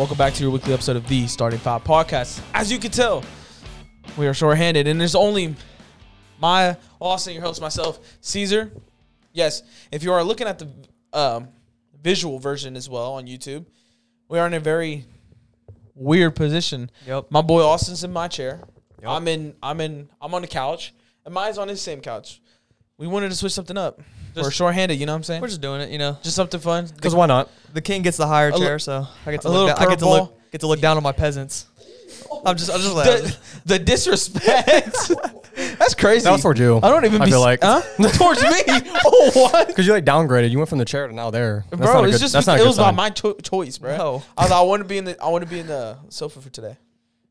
Welcome back to your weekly episode of the Starting Five Podcast. As you can tell, we are short-handed, and there's only my Austin, your host, myself, Caesar. Yes, if you are looking at the um, visual version as well on YouTube, we are in a very weird position. Yep. My boy Austin's in my chair. Yep. I'm in. I'm in. I'm on the couch, and mine's on his same couch. We wanted to switch something up. We're shorthanded. You know what I'm saying? We're just doing it, you know. Just something fun. Because why not? The king gets the higher A li- chair, so I get to look. Down, I get to look. Get to look down on my peasants. I'm just. I'm just like. the, the disrespect. That's crazy. That was towards you. I don't even I be feel like. huh? towards me. Oh what? Because you like downgraded. You went from the chair to now there. That's bro, not a it's good- just that's not a it was by my cho- choice, bro. No. I was like, I want to be in the I want to be in the sofa for today.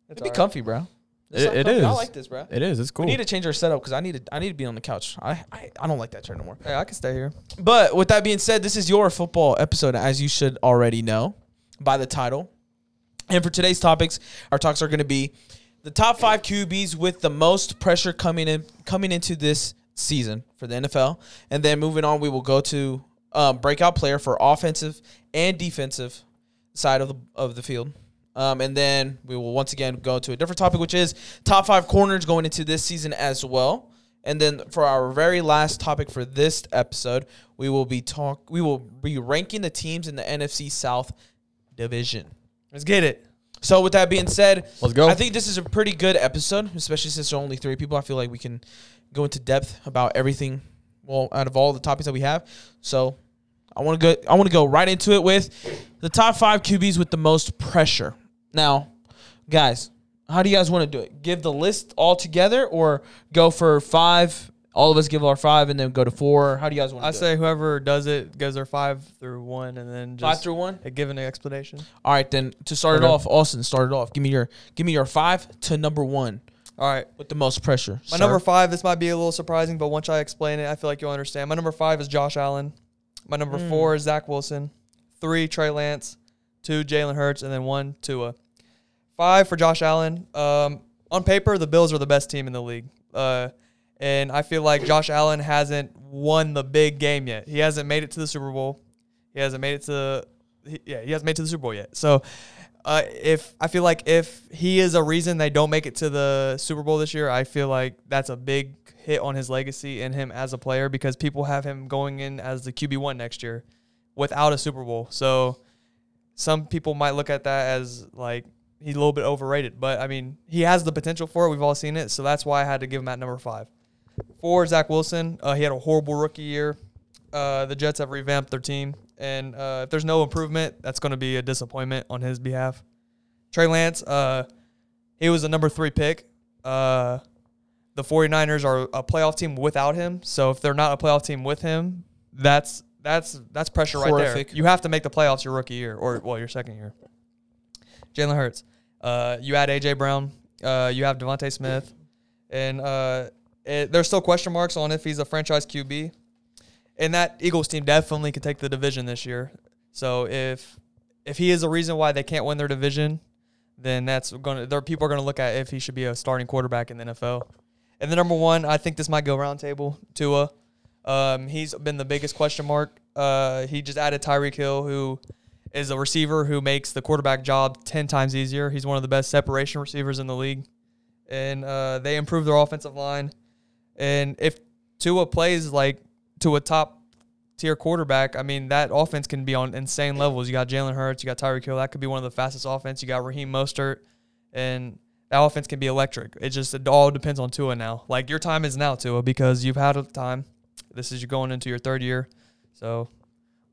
It'd be alright. comfy, bro. It's It- not it comfy. I like this, bro. It is. It's cool. We need to change our setup because I need to I need to be on the couch. I, I I don't like that chair no more. Hey, I can stay here. But with that being said, this is your football episode, as you should already know by the title. And for today's topics, our talks are going to be the top five QBs with the most pressure coming in coming into this season for the NFL, and then moving on, we will go to um, breakout player for offensive and defensive side of the of the field. Um, and then we will once again go to a different topic, which is top five corners going into this season as well. And then for our very last topic for this episode, we will be talk we will be ranking the teams in the NFC South division. Let's get it. So with that being said, Let's go. I think this is a pretty good episode, especially since there are only three people. I feel like we can go into depth about everything. Well, out of all the topics that we have, so I want to go. I want to go right into it with the top five QBs with the most pressure. Now, guys, how do you guys want to do it? Give the list all together, or go for five? All of us give our five, and then go to four. How do you guys want to I do say whoever does it goes their five through one, and then just Five through one. uh, give an explanation. All right, then to start it Okay. off, Austin, start it off. Give me your give me your five to number one All right. with the most pressure. My sir. number five. This might be a little surprising, but once I explain it, I feel like you'll understand. My number five is Josh Allen. My number Mm. four is Zach Wilson. Three Trey Lance. Two Jalen Hurts, and then one Tua. Five for Josh Allen. Um, on paper, the Bills are the best team in the league. Uh, and I feel like Josh Allen hasn't won the big game yet. He hasn't made it to the Super Bowl. He hasn't made it to, he, yeah, he hasn't made it to the Super Bowl yet. So, uh, if I feel like if he is a reason they don't make it to the Super Bowl this year, I feel like that's a big hit on his legacy and him as a player because people have him going in as the QB one next year without a Super Bowl. So some people might look at that as like he's a little bit overrated, but I mean he has the potential for it. We've all seen it, so that's why I had to give him at number five. Four, Zach Wilson. Uh, he had a horrible rookie year. Uh, the Jets have revamped their team, and uh, if there's no improvement, that's going to be a disappointment on his behalf. Trey Lance, uh, he was a number three pick. Uh, the 49ers are a playoff team without him, so if they're not a playoff team with him, that's that's that's pressure right there. You have to make the playoffs your rookie year, or well, your second year. Jalen Hurts. Uh, you add AJ Brown. Uh, you have DeVonta Smith, and uh, it, there's still question marks on if he's a franchise QB. And that Eagles team definitely can take the division this year. So if if he is a reason why they can't win their division, then that's gonna there people are gonna look at if he should be a starting quarterback in the NFL. And the number one, I think this might go round table. Tua, um, he's been the biggest question mark. Uh, he just added Tyreek Hill, who is a receiver who makes the quarterback job ten times easier. He's one of the best separation receivers in the league, and uh, they improved their offensive line. And if Tua plays like to a top tier quarterback, I mean that offense can be on insane levels. You got Jalen Hurts, you got Tyreek Hill. That could be one of the fastest offense. You got Raheem Mostert, and that offense can be electric. It just it all depends on Tua now. Like your time is now, Tua, because you've had a time. This is you going into your third year, so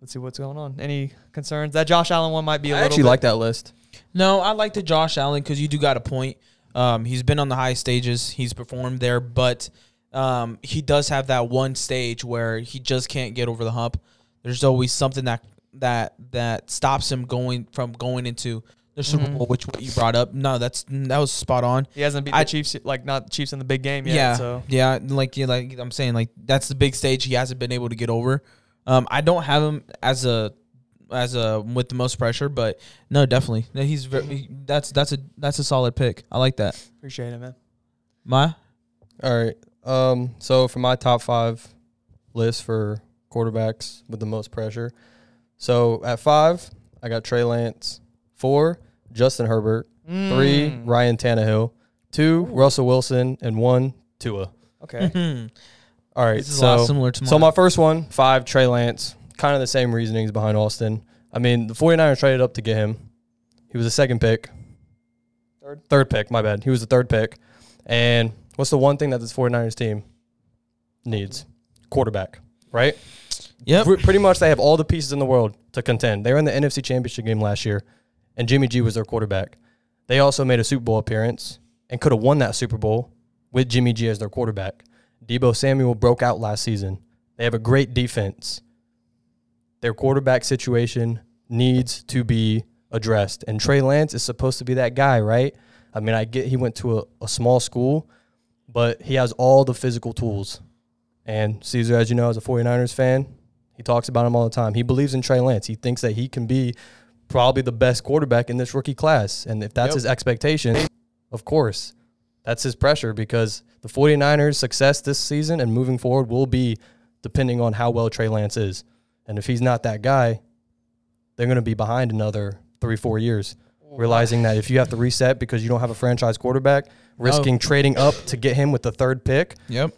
let's see what's going on. Any concerns? That Josh Allen one might be a I little. I actually bit, like that list. No, I like the Josh Allen because you do got a point. Um, he's been on the high stages. He's performed there, but um, he does have that one stage where he just can't get over the hump. There's always something that that that stops him going from going into the Super Mhm. Bowl, which what you brought up. No, that's that was spot on. He hasn't beat I- the Chiefs, like not Chiefs in the big game yet. yeah, So yeah, like yeah, like I'm saying, like that's the big stage he hasn't been able to get over. Um, I don't have him as a as a with the most pressure, but no, definitely, No, he's very. That's that's a that's a solid pick. I like that. appreciate it, man. My All right. Um. So for my top five list for quarterbacks with the most pressure, so at five I got Trey Lance. Four Justin Herbert. Three, Mm. Ryan Tannehill. Two, Russell Wilson. And one, Tua. Okay. Hmm. All right. This is a lot so, similar to mine. so my first one, five, Trey Lance. Kind of the same reasonings behind Austin. I mean, the 49ers traded up to get him. He was a second pick. Third. Third pick, my bad. He was the third pick. And what's the one thing that this 49ers team needs? Quarterback, right? Yep. Pretty much they have all the pieces in the world to contend. They were in the NFC Championship game last year, and Jimmy G was their quarterback. They also made a Super Bowl appearance and could have won that Super Bowl with Jimmy G as their quarterback. Deebo Samuel broke out last season. They have a great defense. Their quarterback situation needs to be addressed. And Trey Lance is supposed to be that guy, right? I mean, I get he went to a, a small school, but he has all the physical tools. And Caesar, as you know, is a 49ers fan. He talks about him all the time. He believes in Trey Lance. He thinks that he can be probably the best quarterback in this rookie class. And if that's Yep. his expectation, of course, that's his pressure because the 49ers' success this season and moving forward will be depending on how well Trey Lance is. And if he's not that guy, they're going to be behind another three, four years. Realizing that if you have to reset because you don't have a franchise quarterback, risking trading up to get him with the third pick. Yep.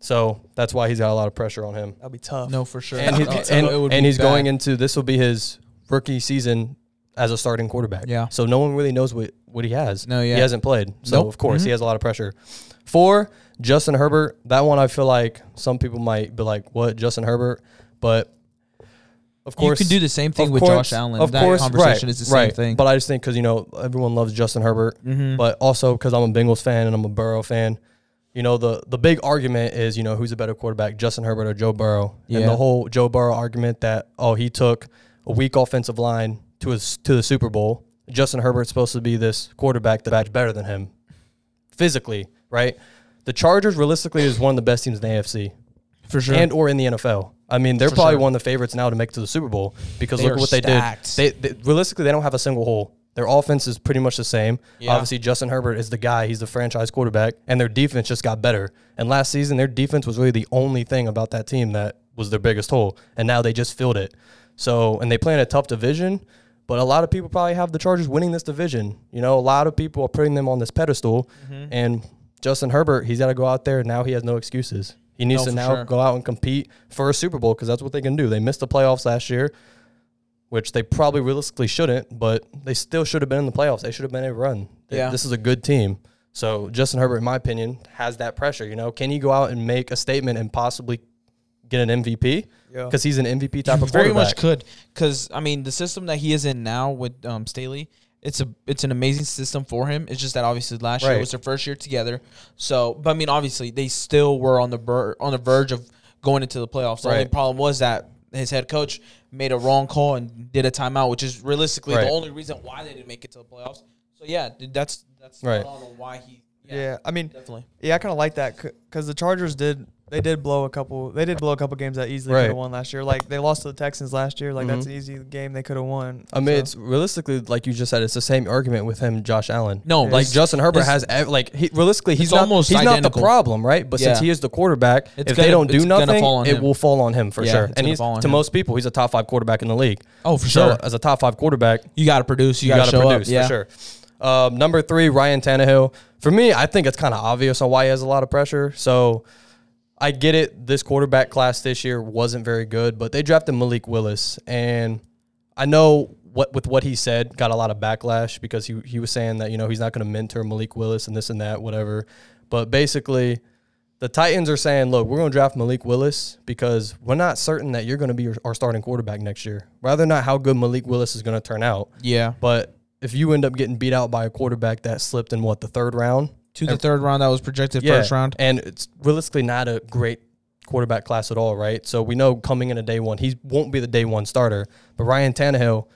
So that's why he's got a lot of pressure on him. That'll be tough. No, for sure. And, he, No, and, and he's bad. going into this will be his rookie season as a starting quarterback. Yeah. So no one really knows what, what he has. No, yeah. He hasn't played. So Nope. of course Mhm. he has a lot of pressure. Four, Justin Herbert. That one I feel like some people might be like, what, Justin Herbert? But of course you can do the same thing with course- Josh Allen. Of that course, conversation right, is the same right. thing. But I just think because you know everyone loves Justin Herbert, Mhm. but also because I'm a Bengals fan and I'm a Burrow fan. You know the the big argument is you know who's a better quarterback, Justin Herbert or Joe Burrow, and Yeah. the whole Joe Burrow argument that oh he took a weak offensive line to his to the Super Bowl. Justin Herbert's supposed to be this quarterback that's better than him, physically, right? The Chargers realistically is one of the best teams in the AFC for sure. and or in the NFL. I mean, they're For probably sure. one of the favorites now to make it to the Super Bowl because They look are at what they did. They, they realistically they don't have a single hole. Their offense is pretty much the same. Yeah. Obviously, Justin Herbert is the guy. He's the franchise quarterback, and their defense just got better. And last season, their defense was really the only thing about that team that was their biggest hole. And now they just filled it. So, and they play in a tough division. But a lot of people probably have the Chargers winning this division. You know, a lot of people are putting them on this pedestal. Mm-hmm. And Justin Herbert, he's got to go out there. Now he has no excuses. He needs No, to now sure. go out and compete for a Super Bowl because that's what they can do. They missed the playoffs last year, which they probably realistically shouldn't, but they still should have been in the playoffs. They should have been able to run. Yeah. This is a good team. So Justin Herbert, in my opinion, has that pressure. You know, can he go out and make a statement and possibly get an MVP? Yeah. Because he's an MVP type You of very quarterback. much could, because I mean, the system that he is in now with um, Staley, it's a it's an amazing system for him. It's just that obviously last year Right. was their first year together. So, but I mean, obviously they still were on the ver- on the verge of going into the playoffs. The only Right. problem was that his head coach made a wrong call and did a timeout, which is realistically Right. the only reason why they didn't make it to the playoffs. So yeah, dude, that's that's Right. spot on on why he. Yeah, I mean, definitely. yeah, I kind of like that because the Chargers did they did blow a couple they did blow a couple games that easily Right. could have won last year. Like they lost to the Texans last year. Like that's Mhm. an easy game they could have won. I mean, So- it's realistically like you just said. It's the same argument with him, Josh Allen. No, like Justin Herbert has ev- like he, realistically he's not almost he's not the problem, right? But since he is the quarterback, It's if gonna- they don't do nothing, it him. will fall on him for Yeah, sure. And gonna he's to him. most people, he's a top five quarterback in the league. Oh, for So sure. as a top five quarterback, You got to produce. You, you got got to to show produce up. Yeah. for sure. Um, number three, Ryan Tannehill. For me, I think it's kind of obvious on why he has a lot of pressure. So I get it. This quarterback class this year wasn't very good, but they drafted Malik Willis, and I know what with what he said got a lot of backlash because he he was saying that you know he's not going to mentor Malik Willis and this and that whatever. But basically, the Titans are saying, look, we're going to draft Malik Willis because we're not certain that you're going to be your, our starting quarterback next year. Rather not how good Malik Willis is going to turn out. Yeah. But if you end up getting beat out by a quarterback that slipped in what the third round, To the third round that was projected first round. and it's realistically not a great quarterback class at all, right? So we know coming in a day one, he won't be the day one starter. But Ryan Tannehill,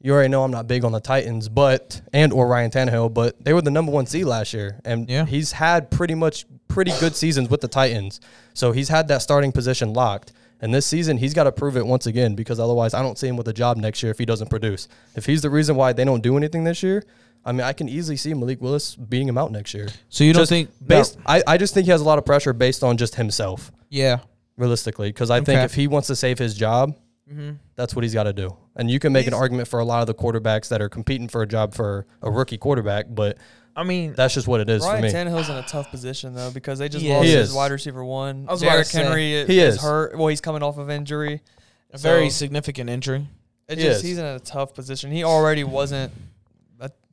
you already know I'm not big on the Titans, but and or Ryan Tannehill, but they were the number one seed last year, and Yeah. he's had pretty much pretty good seasons with the Titans. So he's had that starting position locked. And this season, he's got to prove it once again because otherwise, I don't see him with a job next year if he doesn't produce. If he's the reason why they don't do anything this year, I mean, I can easily see Malik Willis beating him out next year. So you don't Just think based? I, I just think he has a lot of pressure based on just himself, Yeah. realistically. Because I think if he wants to save his job, Mm-hmm. That's what he's got to do. And you can make an argument for a lot of the quarterbacks that are competing for a job for a rookie quarterback, but I mean, that's just what it is Ryan for me. Tannehill's in a tough position though because they just He lost is. his He wide receiver one. I was about to Derrick. Henry is, He is. hurt. Well, he's coming off of injury. a very significant injury. It He just is. he's in a tough position. He already wasn't a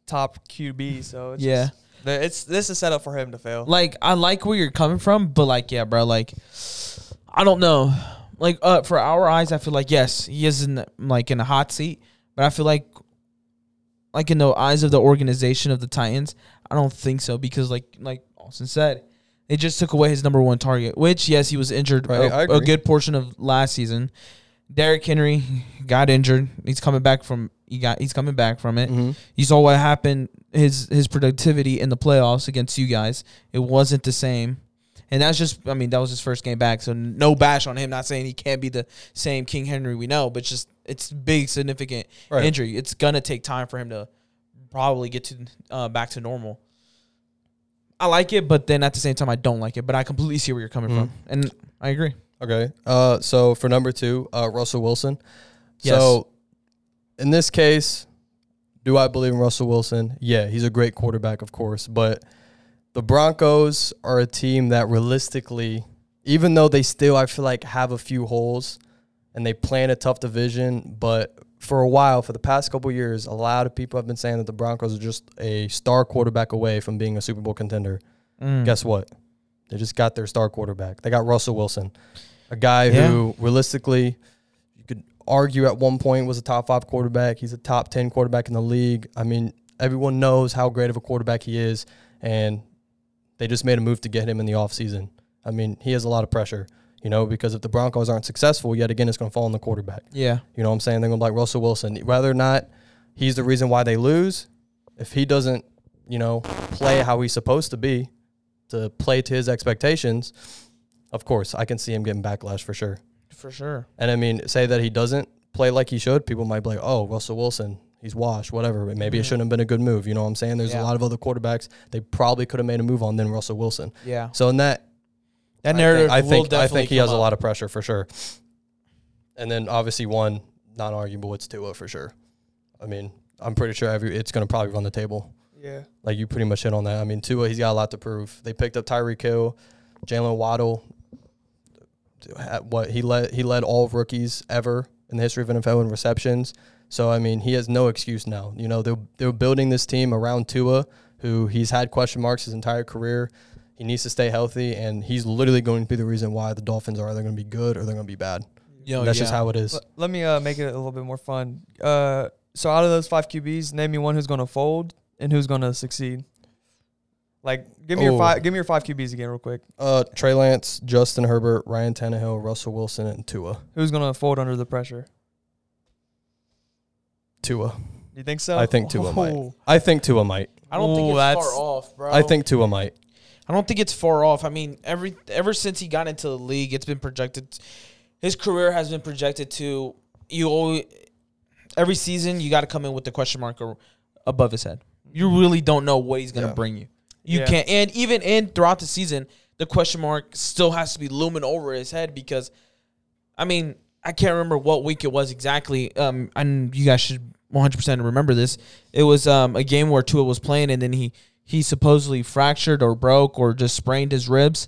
top QB, so it's Yeah. just, it's this is set up for him to fail. Like, I like where you're coming from, but like, yeah, bro, like, I don't know. Like, uh, for our eyes, I feel like yes, he is in like in a hot seat, but I feel like, like in the eyes of the organization of the Titans, I don't think so because, like, like Austin said, they just took away his number one target. Which, yes, he was injured Right, a- a, good portion of last season. Derrick Henry got injured. He's coming back from he got he's coming back from it. Mhm. You saw what happened his his productivity in the playoffs against you guys. It wasn't the same. And that's just I mean, that was his first game back. So no bash on him, not saying he can't be the same King Henry we know, but just it's big significant Right. injury. It's gonna take time for him to probably get to uh, back to normal. I like it, but then at the same time I don't like it. But I completely see where you're coming Mhm. from. And I agree. Okay. Uh, so for number two, uh, Russell Wilson. Yes. So in this case, do I believe in Russell Wilson? Yeah, he's a great quarterback, of course. But the Broncos are a team that realistically, even though they still, I feel like, have a few holes and they play in a tough division, but for a while, for the past couple years, a lot of people have been saying that the Broncos are just a star quarterback away from being a Super Bowl contender. Mm. Guess what? They just got their star quarterback. They got Russell Wilson, a guy Yeah. who realistically argue at one point was a top five quarterback. He's a top 10 quarterback in the league. I mean, everyone knows how great of a quarterback he is, and they just made a move to get him in the offseason. I mean, he has a lot of pressure, you know, because if the Broncos aren't successful, yet again, it's going to fall on the quarterback. Yeah. You know what I'm saying? They're going to like Russell Wilson. Whether or not he's the reason why they lose, if he doesn't, you know, play how he's supposed to be, to play to his expectations, of course, I can see him getting backlash for sure. For sure. And I mean, say that he doesn't play like he should, people might be like, oh, Russell Wilson, he's washed, whatever. But maybe it Mhm. shouldn't have been a good move. You know what I'm saying? There's Yeah. a lot of other quarterbacks they probably could have made a move on than Russell Wilson. Yeah. So in that That I narrative think I think, I think he has come a lot of pressure for sure. And then obviously one non arguable it's Tua for sure. I mean, I'm pretty sure every it's gonna probably run the table. Yeah. Like you pretty much hit on that. I mean, Tua, he's got a lot to prove. They picked up Tyreek Hill, Jaylen Waddle. At What he led he led all rookies ever in the history of NFL in receptions. So I mean, he has no excuse now. You know, they're they're building this team around Tua, who he's had question marks his entire career. He needs to stay healthy, and he's literally going to be the reason why the Dolphins are either going to be good or they're going to be bad. That's just how it is. Let, let me uh, make it a little bit more fun. Uh, so out of those five QBs, name me one who's going to fold and who's going to succeed. Like, give me your five. Give me your five QBs again, real quick. Uh, Trey Lance, Justin Herbert, Ryan Tannehill, Russell Wilson, and Tua. Who's going to fold under the pressure? Tua. You think so? I think Tua might. Oh. I think Tua might. I don't think Ooh, it's that's- far off, bro. I think Tua might. I don't think it's far off. I mean, every ever since he got into the league, it's been projected. His career has been projected to you. Always, every season, you got to come in with the question mark or above his head. You really don't know what he's going to Yeah. bring you. You Yeah. can't, and even in throughout the season, the question mark still has to be looming over his head because, I mean, I can't remember what week it was exactly. Um, and you guys should 100 percent remember this. It was um a game where Tua was playing, and then he he supposedly fractured or broke or just sprained his ribs,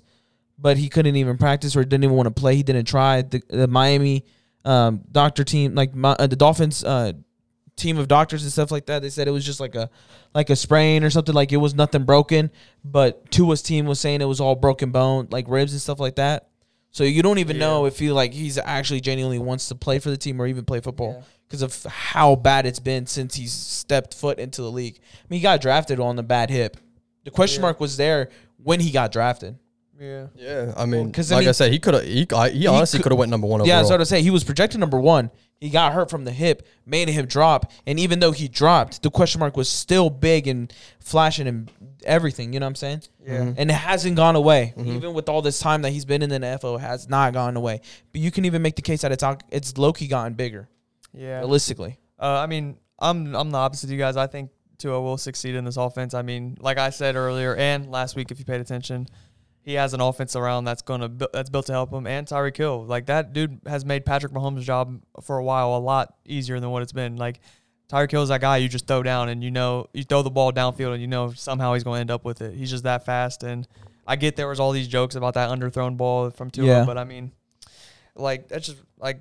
but he couldn't even practice or didn't even want to play. He didn't try. The, the Miami um, doctor team, like my, uh, the Dolphins uh, team of doctors and stuff like that, they said it was just like a like a sprain or something. Like it was nothing broken, but Tua's team was saying it was all broken bone, like ribs and stuff like that. So you don't even Yeah. know if he like he's actually genuinely wants to play for the team or even play football Yeah. because of how bad it's been since he's stepped foot into the league. I mean, he got drafted on the bad hip. The question Yeah. mark was there when he got drafted. Yeah. Yeah, I mean, 'cause, I like I mean- said, he could have. He, I- he honestly could- could have went number one Yeah, overall. that's what I say. He was projected number one. He got hurt from the hip, made him drop, and even though he dropped, the question mark was still big and flashing and everything. You know what I'm saying? Yeah. Mhm. And it hasn't gone away, Mhm. even with all this time that he's been in the NFL. It has not gone away. But you can even make the case that it's it's low key gotten bigger, Yeah. realistically. Uh, I mean, I'm I'm the opposite of you guys. I think Tua will succeed in this offense. I mean, like I said earlier and last week, if you paid attention, he has an offense around that's gonna that's built to help him, and Tyreek Hill. Like that dude has made Patrick Mahomes' job for a while a lot easier than what it's been. Like Tyreek Hill is that guy you just throw down and you know you throw the ball downfield and you know somehow he's going to end up with it. He's just that fast. And I get there was all these jokes about that underthrown ball from Tua, Yeah. but I mean, like that's just like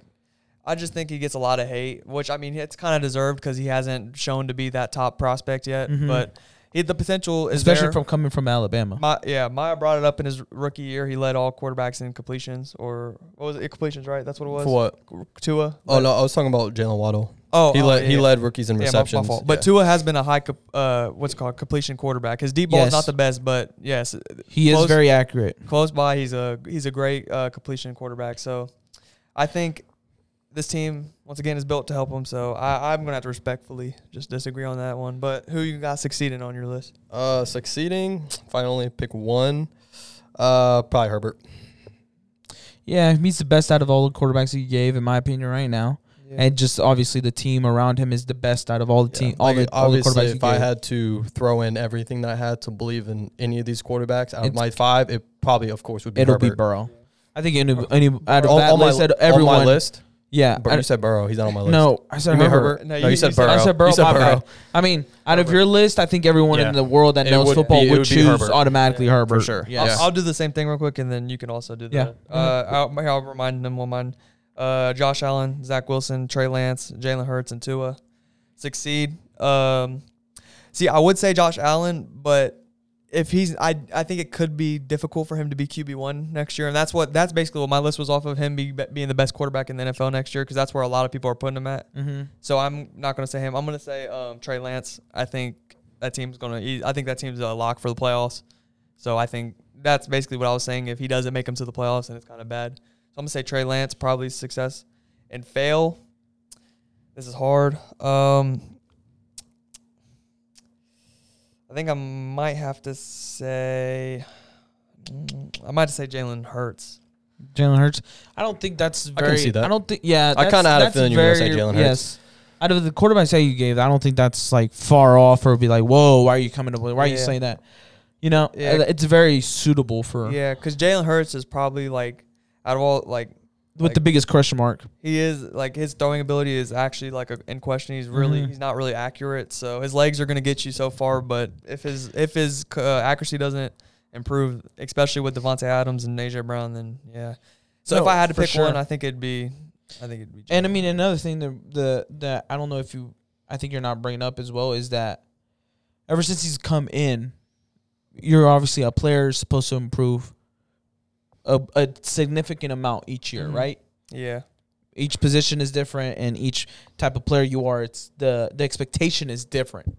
I just think he gets a lot of hate, which I mean it's kind of deserved because he hasn't shown to be that top prospect yet. Mhm. But he, the potential is especially there. from coming from Alabama. My, yeah, Maya brought it up in his rookie year. He led all quarterbacks in completions, or what was it? Completions, right? That's what it was. For what? Tua. Oh no, I was talking about Jaylen Waddle. Oh, he oh, led yeah, he yeah. led rookies in Yeah, my- my fault. But Yeah. Tua has been a high, uh, what's it called completion quarterback. His deep ball Yes. is not the best, but yes, He is very accurate. close by. He's a he's a great uh, completion quarterback. So, I think this team once again is built to help him. So I, I'm gonna have to respectfully just disagree on that one. But who you got succeeding on your list? uh, succeeding. If I only pick one, uh, probably Herbert. Yeah, he's the best out of all the quarterbacks he gave, in my opinion, right now. And just obviously the team around him is the best out of all the Yeah, team, all like, the all the quarterbacks. if I gave. had to throw in everything that I had to believe in any of these quarterbacks out of my five, it probably, of course, would be it'll Herbert. be Burrow. I think any, any out of on, that on my, list, out of on everyone, my list. Yeah. Bur- I- you said Burrow. He's not on my list. no, I said You mean Herbert. Herbert? No, No, you- you, you said said- Burrow. I said Burrow. You said Burrow. I mean, out of your list, I think everyone Yeah. in the world that It knows would football be- would, would choose Herbert. automatically Herbert. For sure. Yes. Yeah. I'll do the same thing real quick, and then you can also do Yeah. that. Uh, I'll, I'll remind them one mine. Uh, Josh Allen, Zach Wilson, Trey Lance, Jalen Hurts, and Tua succeed. Um, see, I would say Josh Allen, but if he's, I, I think it could be difficult for him to be QB one next year, and that's what that's basically what my list was off of him be, being the best quarterback in the NFL next year, because that's where a lot of people are putting him at. Mm-hmm. So I'm not going to say him. I'm going to say um, Trey Lance. I think that team's going to. I think that team's a lock for the playoffs. So I think that's basically what I was saying. If he doesn't make them to the playoffs, then it's kind of bad. So I'm going to say Trey Lance probably success and fail. This is hard. Um, I think I might have to say. I might have to say Jalen Hurts. Jalen Hurts. I don't think that's I can very. see that. I don't think. Yeah, I that's- kinda had a that's feeling you were gonna say Jalen Hurts. Yes. Out of the quarterbacks that you gave, I don't think that's like far off or be like, whoa, why are you coming to? Why are you saying that? You know, Yeah. it's very suitable for Yeah, because Jalen Hurts is probably like out of all like with the biggest question mark. He is like his throwing ability is actually like a, in question. He's really Mhm. he's not really accurate. So his legs are going to get you so far, but if his if his uh, accuracy doesn't improve, especially with Davante Adams and AJ Brown, then yeah. So if I had to pick sure. one, I think it'd be I think it'd be. And I mean, another thing that the that I don't know if you, I think you're not bringing up as well is that ever since he's come in, you're obviously a player is supposed to improve a, a significant amount each year, Mhm. right? yeah, Each position is different, and each type of player you are, it's the the expectation is different.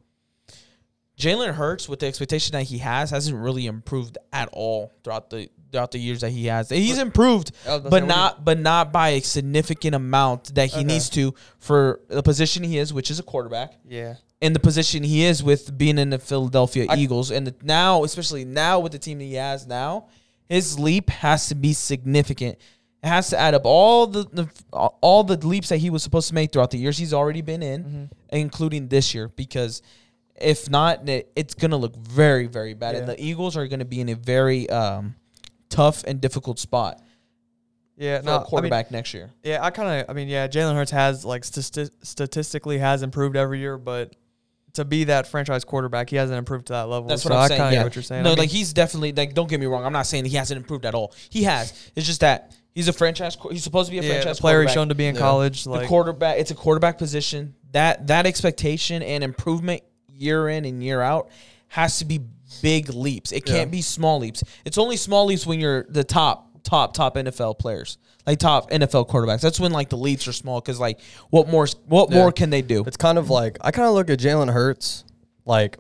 Jalen Hurts, with the expectation that he has, hasn't really improved at all throughout the throughout the years that he has. He's improved say, but not but not by a significant amount that he Okay. needs to for the position he is, which is a quarterback, yeah, and the position he is with being in the Philadelphia I- Eagles, and the, now especially now with the team that he has now, his leap has to be significant. It has to add up all the, the all the leaps that he was supposed to make throughout the years he's already been in, Mhm. including this year, because if not, it's gonna look very very bad, and the Eagles are gonna be in a very um, tough and difficult spot yeah. for No, a I mean, quarterback next year. yeah, I kind of. I mean, yeah, Jalen Hurts has like stati- statistically has improved every year, but to be that franchise quarterback, he hasn't improved to that level. That's so what I'm I saying. Yeah. what you're saying. No, I mean, like he's definitely like. Don't get me wrong. I'm not saying he hasn't improved at all. He has. It's just that he's a franchise. qu- He's supposed to be a yeah, franchise the player he's shown to be in Yeah. college. the quarterback. It's a quarterback position. That that expectation and improvement year in and year out has to be big leaps. It can't Yeah. be small leaps. It's only small leaps when you're the top top top NFL players, like top NFL quarterbacks. That's when like the leaps are small because like what more what Yeah. more can they do? It's kind of like I kind of look at Jalen Hurts, like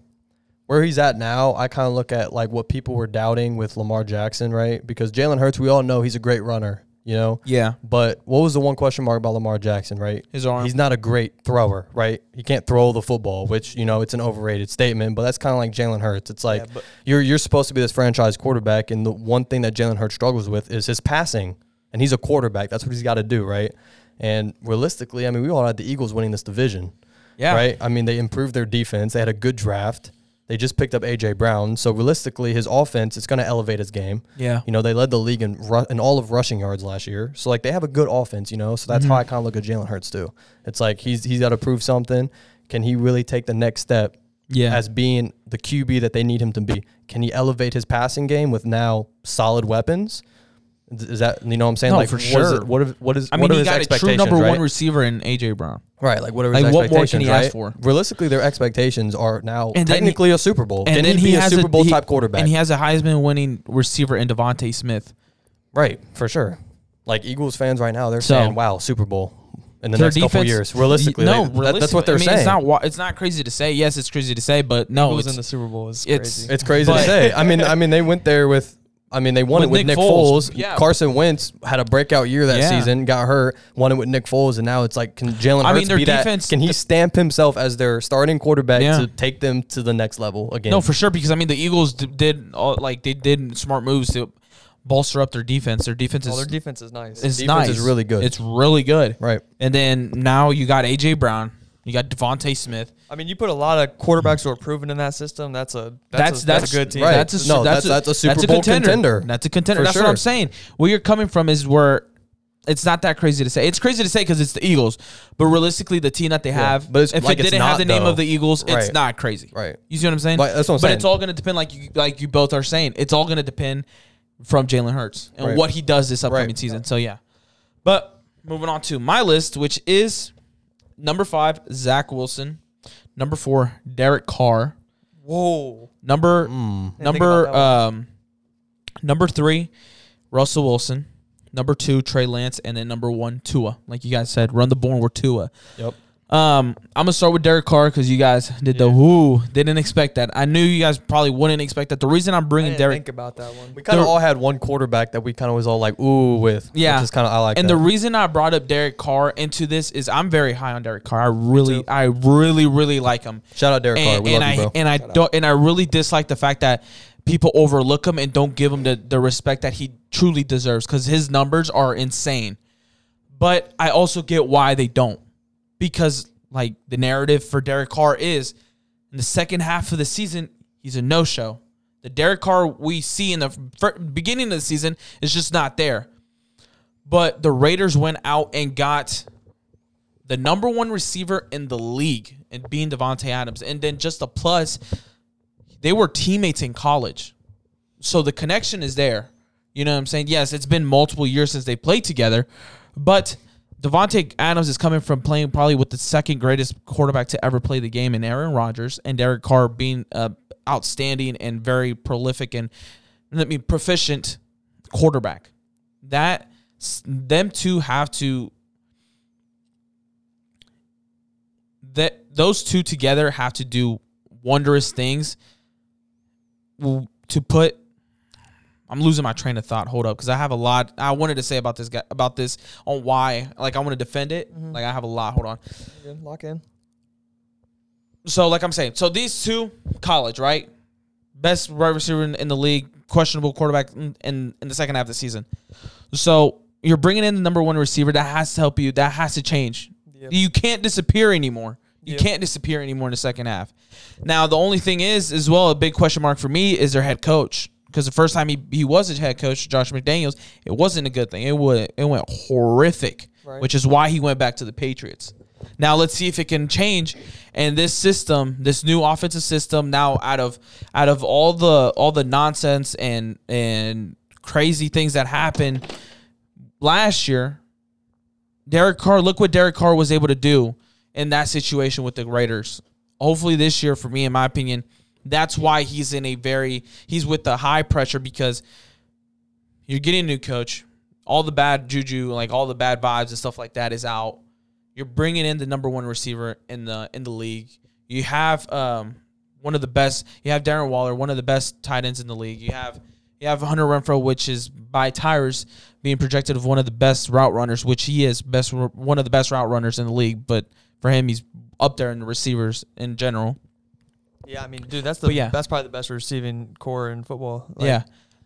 where he's at now. I kind of look at like what people were doubting with Lamar Jackson, right? Because Jalen Hurts, we all know he's a great runner, you know. Yeah, But what was the one question mark about Lamar Jackson, right? his arm. He's not a great thrower, right? He can't throw the football, which you know it's an overrated statement, but that's kind of like Jalen Hurts. It's like Yeah, you're you're supposed to be this franchise quarterback, and the one thing that Jalen Hurts struggles with is his passing, and he's a quarterback. That's what he's got to do, right? And realistically, I mean, we all had the Eagles winning this division, yeah, right? I mean, they improved their defense. They had a good draft. They just picked up AJ Brown, so realistically, his offense is going to elevate his game. Yeah. You know, they led the league in ru- in all of rushing yards last year, so like they have a good offense. You know, so that's Mm-hmm. how I kind of look at Jalen Hurts too. It's like he's he's got to prove something. Can he really take the next step Yeah. as being the QB that they need him to be? Can he elevate his passing game with now solid weapons? Is that you know what I'm saying? No, like for what is sure. it- what is what is I what mean, are he his got a true number right? one receiver in AJ Brown. Right, like what are his Like, what more can he right? ask for? Realistically, their expectations are now And then he- technically a Super Bowl. And Can then he be a Super Bowl he- type quarterback? and he has a Heisman winning receiver in DeVonta Smith. right, for sure. Like Eagles fans right now, they're So- saying, "Wow, Super Bowl." In the Their next couple years, realistically, no, they- that- that's what they're I mean, saying. It's not it's not crazy to say. Yes, it's crazy to say, but no, Eagles it's, in the Super Bowl is it's- crazy. It's crazy But- to say. I mean, I mean, they went there with. I mean, they won With it with Nick Nick, Foles, Foles. yeah. Carson Wentz had a breakout year that Yeah. season, got hurt, won it with Nick Foles, and now it's like, can Jalen I mean, their be that? defense- Can he stamp himself as their starting quarterback Yeah. to take them to the next level again? no for sure because I mean the Eagles d- did all, like they did smart moves to bolster up their defense. Their defense oh, is their defense is nice. is defense nice. is really good. It's really good. right. And then now you got AJ Brown, you got DeVonta Smith. I mean, you put a lot of quarterbacks who are proven in that system. That's a That's that's a, that's, that's a good team. Right. That's a, No, that's, that's- a, that's a Super Bowl contender. That's a contender. For that's what. I'm saying. Where you're coming from is where it's not that crazy to say. It's crazy to say because it's the Eagles, but realistically, the team that they have, but it's if like it didn't have not, the name though. of the Eagles, it's not crazy. Right. You see what I'm saying? Right, that's what I'm but saying. it's all going to depend, like you like you both are saying, it's all going to depend from Jalen Hurts and Right. what he does this upcoming Right. season. So yeah. But moving on to my list, which is number five, Zach Wilson. Number four, Derek Carr. Whoa. Number think number um number three, Russell Wilson. Number two, Trey Lance, and then number one, Tua. Like you guys said, run the board with Tua. Yep. Um, I'm gonna start with Derek Carr because you guys did the Yeah. whoo. Didn't expect that. I knew you guys probably wouldn't expect that. The reason I'm I bringing didn't Derek think about that one. We kind of all had one quarterback that we kind of was all like, ooh, with. Yeah. Which is kind of, I like And that. the reason I brought up Derek Carr into this is I'm very high on Derek Carr. I really. I really, really like him. Shout out Derek Carr. And, We and love I you, bro. and I don't and I really dislike the fact that people overlook him and don't give him the, the respect that he truly deserves because his numbers are insane. But I also get why they don't. Because like the narrative for Derek Carr is in the second half of the season, he's a no-show. The Derek Carr we see in the beginning of the season is just not there. But the Raiders went out and got the number one receiver in the league and being Davante Adams. And then just a plus, they were teammates in college. So the connection is there. You know what I'm saying? Yes, it's been multiple years since they played together, but Davante Adams is coming from playing probably with the second greatest quarterback to ever play the game in Aaron Rodgers and Derek Carr being uh, outstanding and very prolific and I mean proficient quarterback. That them two have to that those two together have to do wondrous things to put I'm losing my train of thought. Hold up, because I have a lot I wanted to say about this guy about this on why. Like I want to defend it. Mm-hmm. Like I have a lot. Hold on. Lock in. So like I'm saying, so these two college right, best wide receiver in, in the league, questionable quarterback in, in in the second half of the season. So you're bringing in the number one receiver that has to help you. That has to change. Yep. You can't disappear anymore. You Yep. can't disappear anymore in the second half. Now the only thing is, as well, a big question mark for me is their head coach. Because the first time he, he was a head coach, Josh McDaniels, it wasn't a good thing. It would it went horrific, Right. which is why he went back to the Patriots. Now let's see if it can change. And this system, this new offensive system, now out of out of all the all the nonsense and and crazy things that happened last year, Derek Carr, look what Derek Carr was able to do in that situation with the Raiders. Hopefully this year, for me, in my opinion, that's why he's in a very he's with the high pressure because you're getting a new coach. All the bad juju, like all the bad vibes and stuff like that, is out. You're bringing in the number one receiver in the in the league. You have um, one of the best. You have Darren Waller, one of the best tight ends in the league. You have you have Hunter Renfrow, which is by tires being projected of one of the best route runners, which he is best one of the best route runners in the league. But for him, he's up there in the receivers in general. Yeah, I mean, dude, that's the But yeah. that's probably the best receiving corps in football. Like, yeah,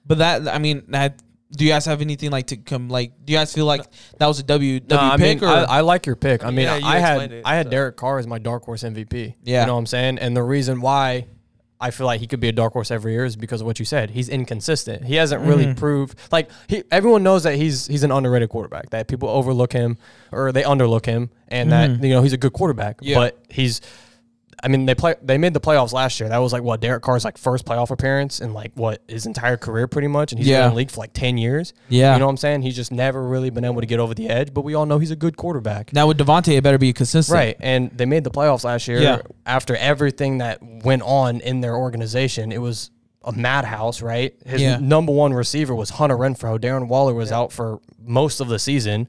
but that I mean, that, do you guys have anything like to come? Like, do you guys feel like that was a W No, W I pick mean, or I, I like your pick. I mean, mean, yeah, you I had explained it, I had so. Derek Carr as my dark horse MVP. Yeah. you know what I'm saying. And the reason why I feel like he could be a dark horse every year is because of what you said. He's inconsistent. He hasn't really mm-hmm. proved like he. Everyone knows that he's he's an underrated quarterback. That people overlook him or they underlook him, and that mm-hmm. you know he's a good quarterback. Yeah. But he's. I mean, they play. They made the playoffs last year. That was like what Derek Carr's like first playoff appearance in like what his entire career, pretty much. And he's Yeah. been in the league for like ten years. Yeah. you know what I'm saying. He's just never really been able to get over the edge. But we all know he's a good quarterback. Now with Davante, it better be consistent. Right. And they made the playoffs last year Yeah. after everything that went on in their organization. It was a madhouse, right? His Yeah. number one receiver was Hunter Renfrow. Darren Waller was out for most of the season,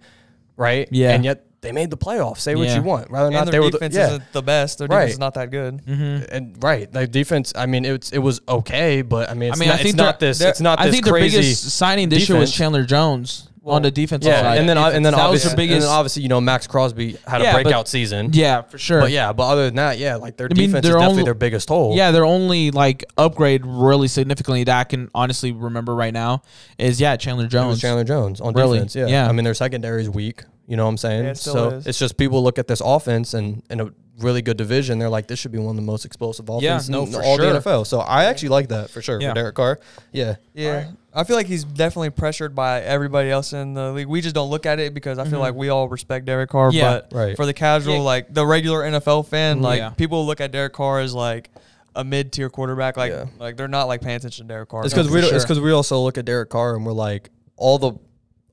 right? Yeah. And yet they made the playoffs. Say what Yeah. you want. Rather than And not, their they were the, defense yeah. isn't the best. Their Right. defense is not that good. Mm-hmm. Uh, and right, the defense. I mean, it's it was okay, but I mean, it's I mean, not, I think it's not they're- this. they're- It's not I this think the crazy. biggest signing this year was defense. Chandler Jones on the defensive yeah, side. and then and then that was obviously, their biggest. and then obviously, you know, Maxx Crosby had Yeah, a but- breakout season. yeah, for sure. But yeah, but other than that, yeah, like their I mean, defense is their definitely only- their biggest hole. Yeah, their only like upgrade really significantly that I can honestly remember right now is yeah Chandler It Jones. was Chandler Jones on Really? defense. Yeah. Yeah. I mean, their secondary is weak. You know what I'm saying? Yeah, it still so is. it's just people look at this offense and in a really good division, they're like, this should be one of the most explosive offenses no, in for all sure. the NFL. So I actually like that for sure Yeah. for Derek Carr. Yeah. Yeah. I feel like he's definitely pressured by everybody else in the league. We just don't look at it because I feel like we all respect Derek Carr. Mm-hmm. Yeah. but Right. for the casual, Yeah. like the regular NFL fan, like Yeah. people look at Derek Carr as like a mid tier quarterback. Like Yeah. like they're not like paying attention to Derek Carr. It's because for we don't, it's sure. because we also look at Derek Carr and we're like, all the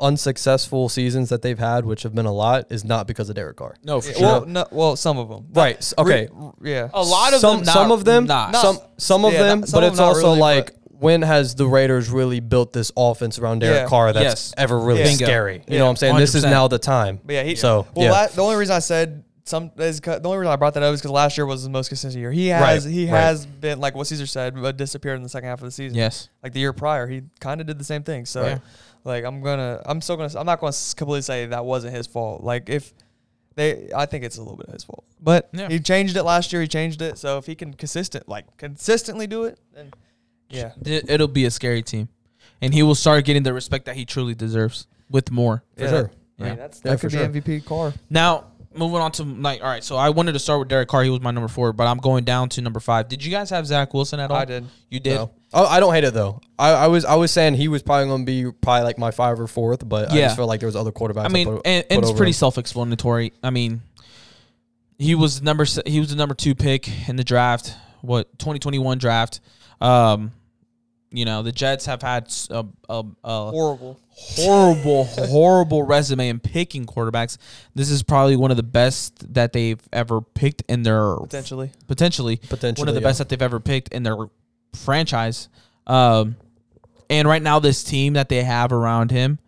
unsuccessful seasons that they've had, which have been a lot, is not because of Derek Carr. no, for sure. well, no, well, some of them. Right. s- Okay. yeah. a lot of some, them, not, some of them, not. some some of Yeah, them, not- some but of it's them not also really, like when has the Raiders really built this offense around Derek Yeah. Carr that's Yes. ever really Yeah. Bingo. scary? You Yeah. know what I'm saying? This is 100%. now the time. But yeah, he, so well, yeah. la- the only reason I said some is 'cause- the only reason I brought that up is because last year was the most consistent year. He has Right, he right. has been like what Caesar said, but disappeared in the second half of the season. yes, like the year prior, he kind of did the same thing. So, Yeah. Like, I'm gonna, I'm still gonna, I'm not gonna completely say that wasn't his fault. Like, if they, I think it's a little bit his fault. But Yeah. he changed it last year. He changed it. So if he can consistent, like, consistently do it, then yeah, it, it'll be a scary team, and he will start getting the respect that he truly deserves with more. For yeah. sure. I mean, Yeah. that's Yeah, that for could sure. be MVP car. Now moving on to like, all right. So I wanted to start with Derek Carr. He was my number four, but I'm going down to number five. Did you guys have Zach Wilson at all? I did. You did. No. Oh, I don't hate it though. I, I was I was saying he was probably going to be probably like my five or fourth, but I Yeah. just felt like there was other quarterbacks. I mean, put- and, put and it's over pretty him. self-explanatory. I mean, he was number se- he was the number two pick in the draft. What 2021 draft? Um, you know the Jets have had s- a, a, a Horrible. horrible, horrible resume in picking quarterbacks. This is probably one of the best that they've ever picked in their Potentially. potentially potentially one of the yeah. best that they've ever picked in their franchise. Um, and right now, this team that they have around him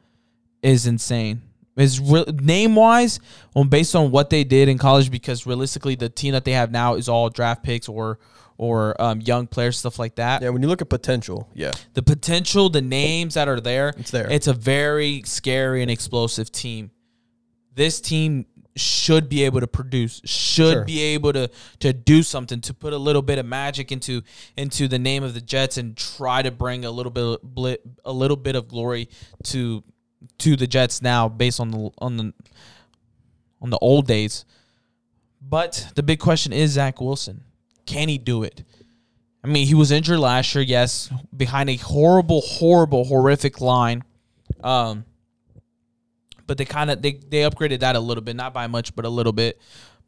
is insane. Is re- name wise, well, based on what they did in college, because realistically, the team that they have now is all draft picks or or um, young players, stuff like that. Yeah, when you look at potential, yeah, The potential, the names that are there, It's there. It's a very scary and explosive team. This team should be able to produce, should Sure. be able to to do something to put a little bit of magic into into the name of the Jets and try to bring a little bit a little bit of glory to to the Jets now based on the on the on the old days. But the big question is Zach Wilson. Can he do it? I mean, he was injured last year, yes, behind a horrible, horrible, horrific line. Um, but they kind of they they upgraded that a little bit, not by much, but a little bit.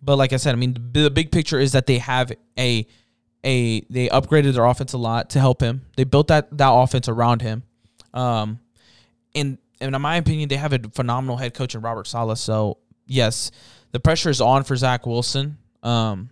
But like I said, I mean, the, the big picture is that they have a a they upgraded their offense a lot to help him. They built that that offense around him. Um, and and in my opinion, they have a phenomenal head coach in Robert Saleh. So yes, the pressure is on for Zach Wilson. Um,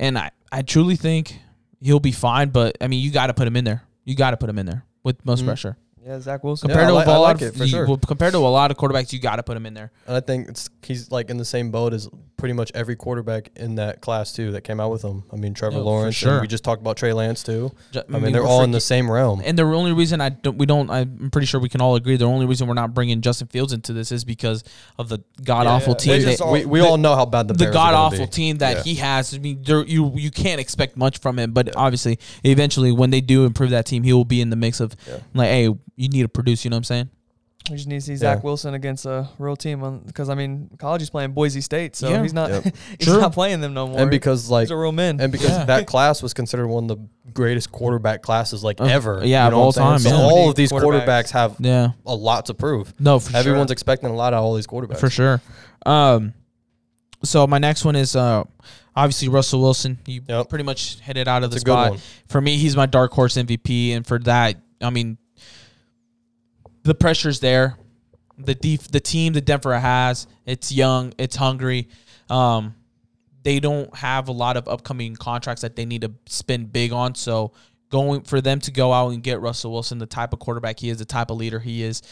and I I truly think he'll be fine. But I mean, you got to put him in there. You got to put him in there with most Mhm. pressure. Yeah, Zach Wilson. Yeah, Compared I to like- a I lot like of, it for you- sure. well, compared to a lot of quarterbacks, you got to put him in there. and I think it's he's like in the same boat as pretty much every quarterback in that class too that came out with them. I mean, Trevor No, Lawrence. sure. And we just talked about Trey Lance too. Ju- I mean, they're all in the same realm. And the only reason I don't, we don't, I'm pretty sure we can all agree. The only reason we're not bringing Justin Fields into this is because of the god awful yeah. team. That- all- we we the- all know how bad the, the god awful team that Yeah. he has. I mean, there, you you can't expect much from him, but obviously, eventually, when they do improve that team, he will be in the mix of Yeah. like, hey, you need to produce. You know what I'm saying? We just need to see Zach Yeah. Wilson against a real team because I mean, college he's playing Boise State, so Yeah. he's not Yep. he's True. not playing them no more. And because like these are real men. and because Yeah. that class was considered one of the greatest quarterback classes like Of- ever. yeah, of know all time, So yeah. All of these quarterbacks. quarterbacks have Yeah. a lot to prove. No, for Everyone's sure. expecting a lot out of all these quarterbacks. for sure. Um, so my next one is uh, obviously Russell Wilson. You Yep. pretty much hit it out of It's the spot. For me, he's my dark horse MVP, and for that, I mean, the pressure's there. The def- the team that Denver has, it's young, it's hungry. Um, they don't have a lot of upcoming contracts that they need to spend big on. So going for them to go out and get Russell Wilson, the type of quarterback he is, the type of leader he is,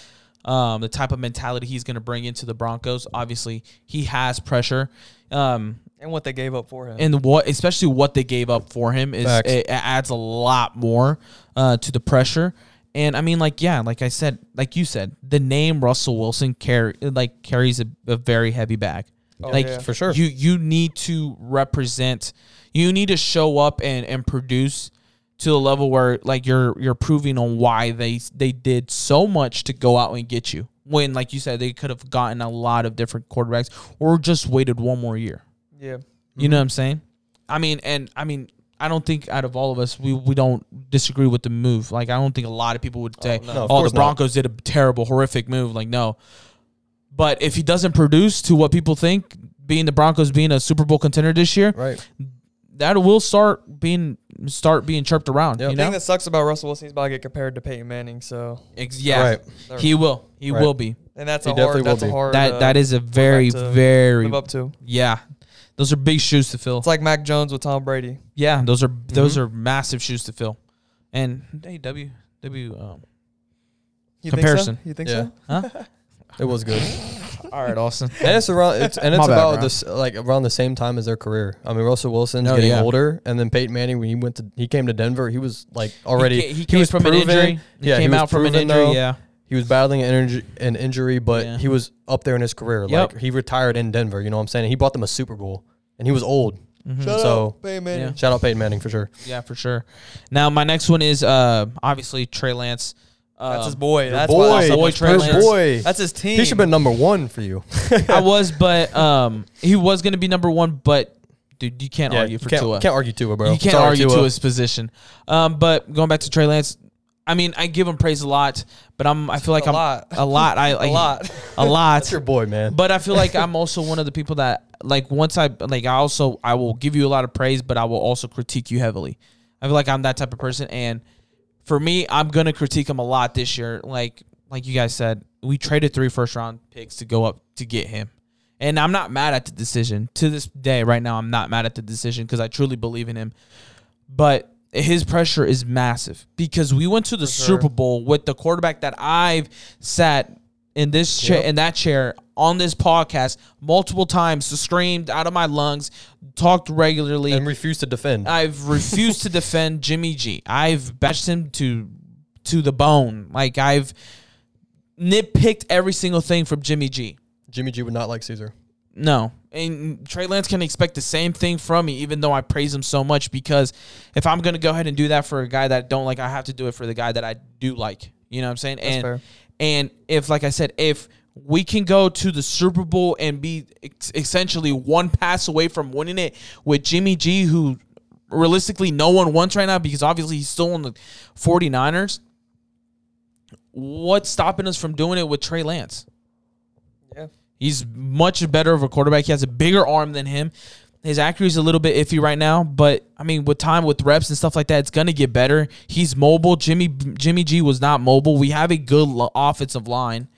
um, the type of mentality he's going to bring into the Broncos. Obviously, he has pressure. Um, and what they gave up for him. and what especially what they gave up for him is it, it adds a lot more uh, to the pressure. And I mean, like yeah, like I said, like you said, the name Russell Wilson carry like carries a, a very heavy bag. Oh, like yeah. For sure. you you need to represent, you need to show up and and produce to the level where like you're you're proving on why they they did so much to go out and get you. When like you said, they could have gotten a lot of different quarterbacks or just waited one more year. yeah. You know mm-hmm. what I'm saying? I mean, and I mean, I don't think out of all of us, we, we don't disagree with the move. Like, I don't think a lot of people would say, no, oh, course the not. Broncos did a terrible, horrific move. Like, no. But if he doesn't produce to what people think, being the Broncos being a Super Bowl contender this year, Right. that will start being start being chirped around. Yep. You The thing that sucks about Russell Wilson, he's about to get compared to Peyton Manning. So, Ex- yeah, Right. he will. He Right. will be. and that's He a hard. That's will a hard. That uh, that is a very very live up to. yeah. Those are big shoes to fill. It's like Mac Jones with Tom Brady. Yeah, those are those Mhm. are massive shoes to fill. And hey, W W um, You Comparison. Think so? You think Yeah. so? huh? It was good. All right, Austin. and it's around it's and My it's bad, about bro. this like around the same time as their career. I mean Russell Wilson's Oh, getting yeah. older and then Peyton Manning when he went to he came to Denver, he was like already he, ca- he came was from an proven- injury. He yeah, he came was out from an proven, injury. though. Yeah, He was battling an injury, an injury, but Yeah. he was up there in his career. Yep. Like he retired in Denver. You know what I'm saying? He brought them a Super Bowl, and he was old. Mhm. Shut So- up, Peyton Manning. Yeah. Shout out Peyton Manning for sure. yeah, for sure. Now my next one is uh obviously Trey Lance. Uh, That's his boy. Your That's boy, why boy, boy, Trey Lance. boy. That's his team. He should have been number one for you. I was, but um, he was gonna be number one. But dude, you can't argue you for can't, Tua. can't argue Tua, bro. you can't Sorry, argue Tua. Tua's position. Um, but going back to Trey Lance, I mean, I give him praise a lot, but I'm I feel like I'm lot. a lot. I a lot. a lot. That's your boy, man. But I feel like I'm also one of the people that like once I like I also I will give you a lot of praise, but I will also critique you heavily. I feel like I'm that type of person, and for me, I'm gonna critique him a lot this year. Like like you guys said, we traded three first round picks to go up to get him, and I'm not mad at the decision to this day. Right now, I'm not mad at the decision because I truly believe in him, but. His pressure is massive because we went to the sure. Super Bowl with the quarterback that I've sat in this chair Yep. in that chair on this podcast multiple times, screamed out of my lungs, talked regularly. and refused to defend. I've refused to defend Jimmy G. I've bashed him to to the bone. Like I've nitpicked every single thing from Jimmy G. Jimmy G would not like Caesar. No. And Trey Lance can expect the same thing from me, even though I praise him so much. Because if I'm gonna go ahead and do that for a guy that I don't like, I have to do it for the guy that I do like. You know what I'm saying? That's and fair. and if, like I said, if we can go to the Super Bowl and be ex- essentially one pass away from winning it with Jimmy G, who realistically no one wants right now because obviously he's still on the 49ers, what's stopping us from doing it with Trey Lance? He's much better of a quarterback. He has a bigger arm than him. His accuracy is a little bit iffy right now, but I mean, with time, with reps and stuff like that, it's gonna get better. He's mobile. Jimmy Jimmy G was not mobile. We have a good offensive line.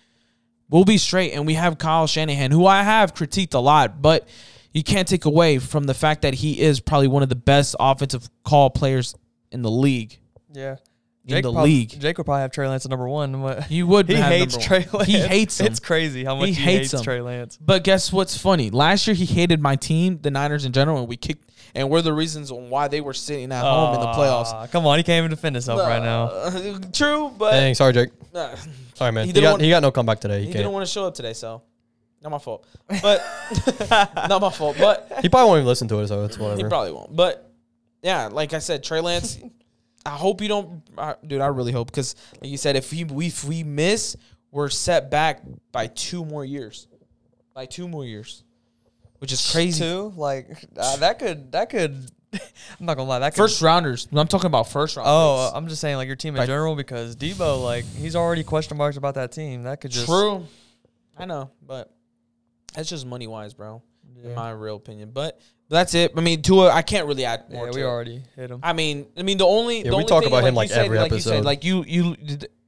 We'll be straight, and we have Kyle Shanahan, who I have critiqued a lot, but you can't take away from the fact that he is probably one of the best offensive call players in the league. Yeah. In the prob- league. Jake would probably have Trey Lance at number one. What? He would. He have hates number Trey one. Lance. He hates him. It's crazy how much He he, hates hates. Trey Lance. But guess what's funny? Last year he hated my team, the Niners in general, and we kicked, and we're the reasons on why they were sitting at home in the playoffs. Come on, he can't even defend himself right now. Uh, True, but Dang, sorry, Jake. uh, Sorry, man. He He, got, want- he got no comeback today. He, he didn't want to show up today, so not my fault. But not my fault. But he probably won't even listen to it, so it's whatever. he probably won't. But yeah, like I said, Trey Lance. I hope you don't, uh, dude. I really hope because, like you said, if we we if we miss, were set back by two more years, by two more years, which is crazy. Too like uh, that could that could. I'm not gonna lie. That could, First rounders. I'm talking about first round. Oh, picks. I'm just saying like your team in general because Deebo like he's already question marks about that team. That could just true. I know, but that's just money wise, bro. In my real opinion, but that's it. I mean, Tua, I can't really add more. Yeah, to we it. already hit him. I mean, I mean the only Yeah, the we only talk thing, about him, you like, said, every like You said, episode. like you you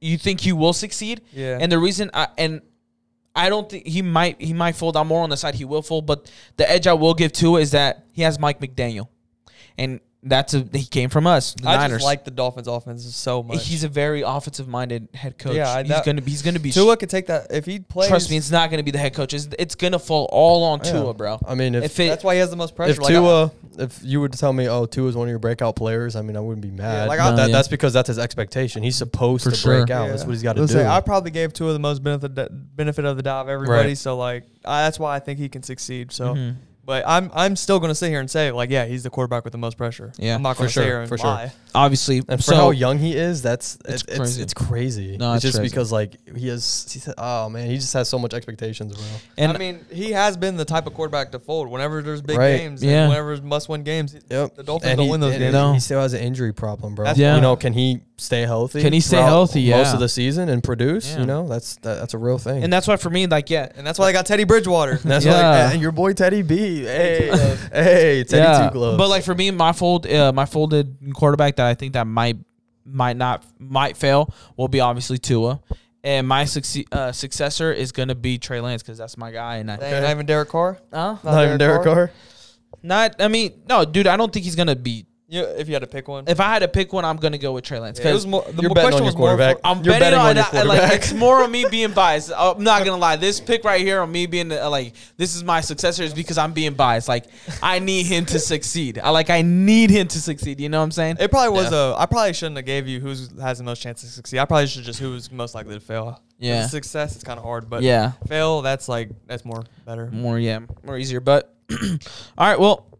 you think he will succeed, Yeah. and the reason I and I don't think he might he might fold. I'm more on the side he will fold, but the edge I will give to is that he has Mike McDaniel, and that's a he came from us, the I Niners. just like the Dolphins' offense so much. He's a very offensive minded head coach. Yeah, I- he's that- gonna be he's gonna be. Tua could take that if he plays. trust me, it's not gonna be the head coach. It's, it's gonna fall all on Yeah. Tua, bro. I mean, if If it that's why he has the most pressure. if Like, I- Tua, if you were to tell me, oh, Tua is one of your breakout players, I mean, I wouldn't be mad. like, But I- that, Yeah. That's because that's his expectation. He's supposed For to sure. break out. That's Yeah. what he's got to Let's do. say I probably gave Tua the most benefit benefit of the doubt of everybody. Right. So like I, that's why I think he can succeed. So, Mhm. But I'm I'm still gonna sit here and say like yeah he's the quarterback with the most pressure. Yeah, I'm not for gonna sure, sit here and for sure. obviously, and for so how young he is, that's It's it's it's, crazy. it's crazy. No, it's it's just crazy. because like he has. He said, oh man, he just has so much expectations, bro. and I mean he has been the type of quarterback to fold whenever there's big Right. games. Yeah. And whenever there's must win games. Yep. The Dolphins And don't he, win those games. No. he still has an injury problem, bro. That's Yeah. You know, can he stay healthy? Can he stay throughout healthy? Most of the season and produce. Yeah. You know, that's that, that's a real thing. and that's why for me, like yeah, And that's why I got Teddy Bridgewater. That's Yeah. like and your boy Teddy B. Hey, hey, Teddy yeah. Two Gloves. But like for me, my fold, uh, my folded quarterback that I think that might might not might fail will be obviously Tua, and my succe- uh, successor is gonna be Trey Lance because that's my guy. And I, Dang, Not even Derek Carr. Huh? not even Derek Carr. not, I mean, no, dude, I don't think he's gonna be. You, if you had to pick one. If I had to pick one, I'm gonna go with Trey Lance Yeah, it was more, the You're betting question on your was more quarterback. for- I'm You're betting, betting on, on your that- like quarterback. it's more on me being biased. I'm not gonna lie. This pick right here on me being uh, like this is my successor is because I'm being biased. Like I need him to succeed. I like I need him to succeed. You know what I'm saying? It probably was a. I probably shouldn't have gave you who has the most chance to succeed. I probably should just who's most likely to fail. Yeah. With Success, it's kind of hard, but yeah, fail, that's like that's more better. more yeah, more easier. But all right, well,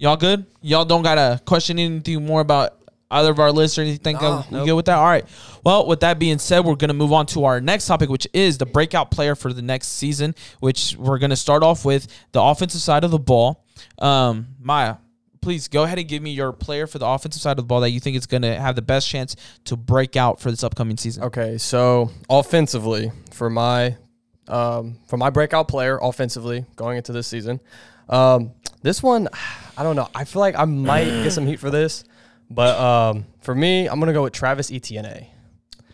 y'all good? Y'all don't gotta question anything more about either of our lists or anything. No, we nope. good with that? All right. Well, with that being said, we're gonna move on to our next topic, which is the breakout player for the next season. Which we're gonna start off with the offensive side of the ball. Um, Maya, please go ahead and give me your player for the offensive side of the ball that you think is gonna have the best chance to break out for this upcoming season. Okay, so offensively for my um, for my breakout player offensively going into this season, um, this one I don't know. I feel like I might get some heat for this, but um, for me, I'm gonna go with Travis Etienne.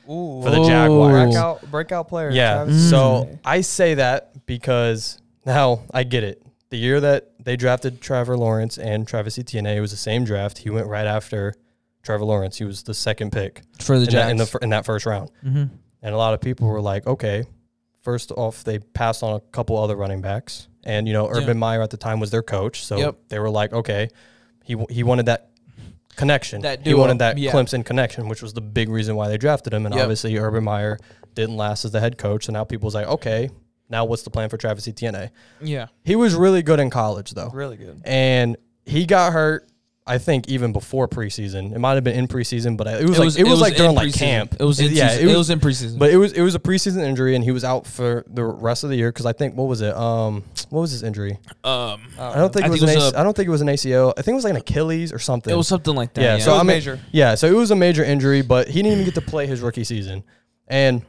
Ooh, For the Ooh. Jaguars. breakout breakout player. Yeah. Travis So Etienne. I say that because now I get it. The year that they drafted Trevor Lawrence and Travis Etienne, it was the same draft. He went right after Trevor Lawrence. He was the second pick For the in that, in, the, in that first round. mm-hmm. And a lot of people were like, okay, first off, they passed on a couple other running backs. And, you know, Urban Yeah. Meyer at the time was their coach. So Yep. they were like, okay, he, he wanted that connection. That he wanted that yeah. Clemson connection, which was the big reason why they drafted him. And Yep. obviously, Urban Meyer didn't last as the head coach. So now people's like, okay, now what's the plan for Travis Etienne? Yeah. He was really good in college, though. really good. And he got hurt. I think even before preseason, it might have been in preseason, but it was like it was, like in during like preseason. camp. It was in yeah, season. it was in preseason. but it was it was a preseason injury, and he was out for the rest of the year because I think what was it? Um, what was his injury? um, I don't think I it was. think it an was I don't think it was an ACL. I think it was like an Achilles or something. it was something like that. Yeah, Yeah. so It was I mean, major. yeah, so it was a major injury, but he didn't even get to play his rookie season. And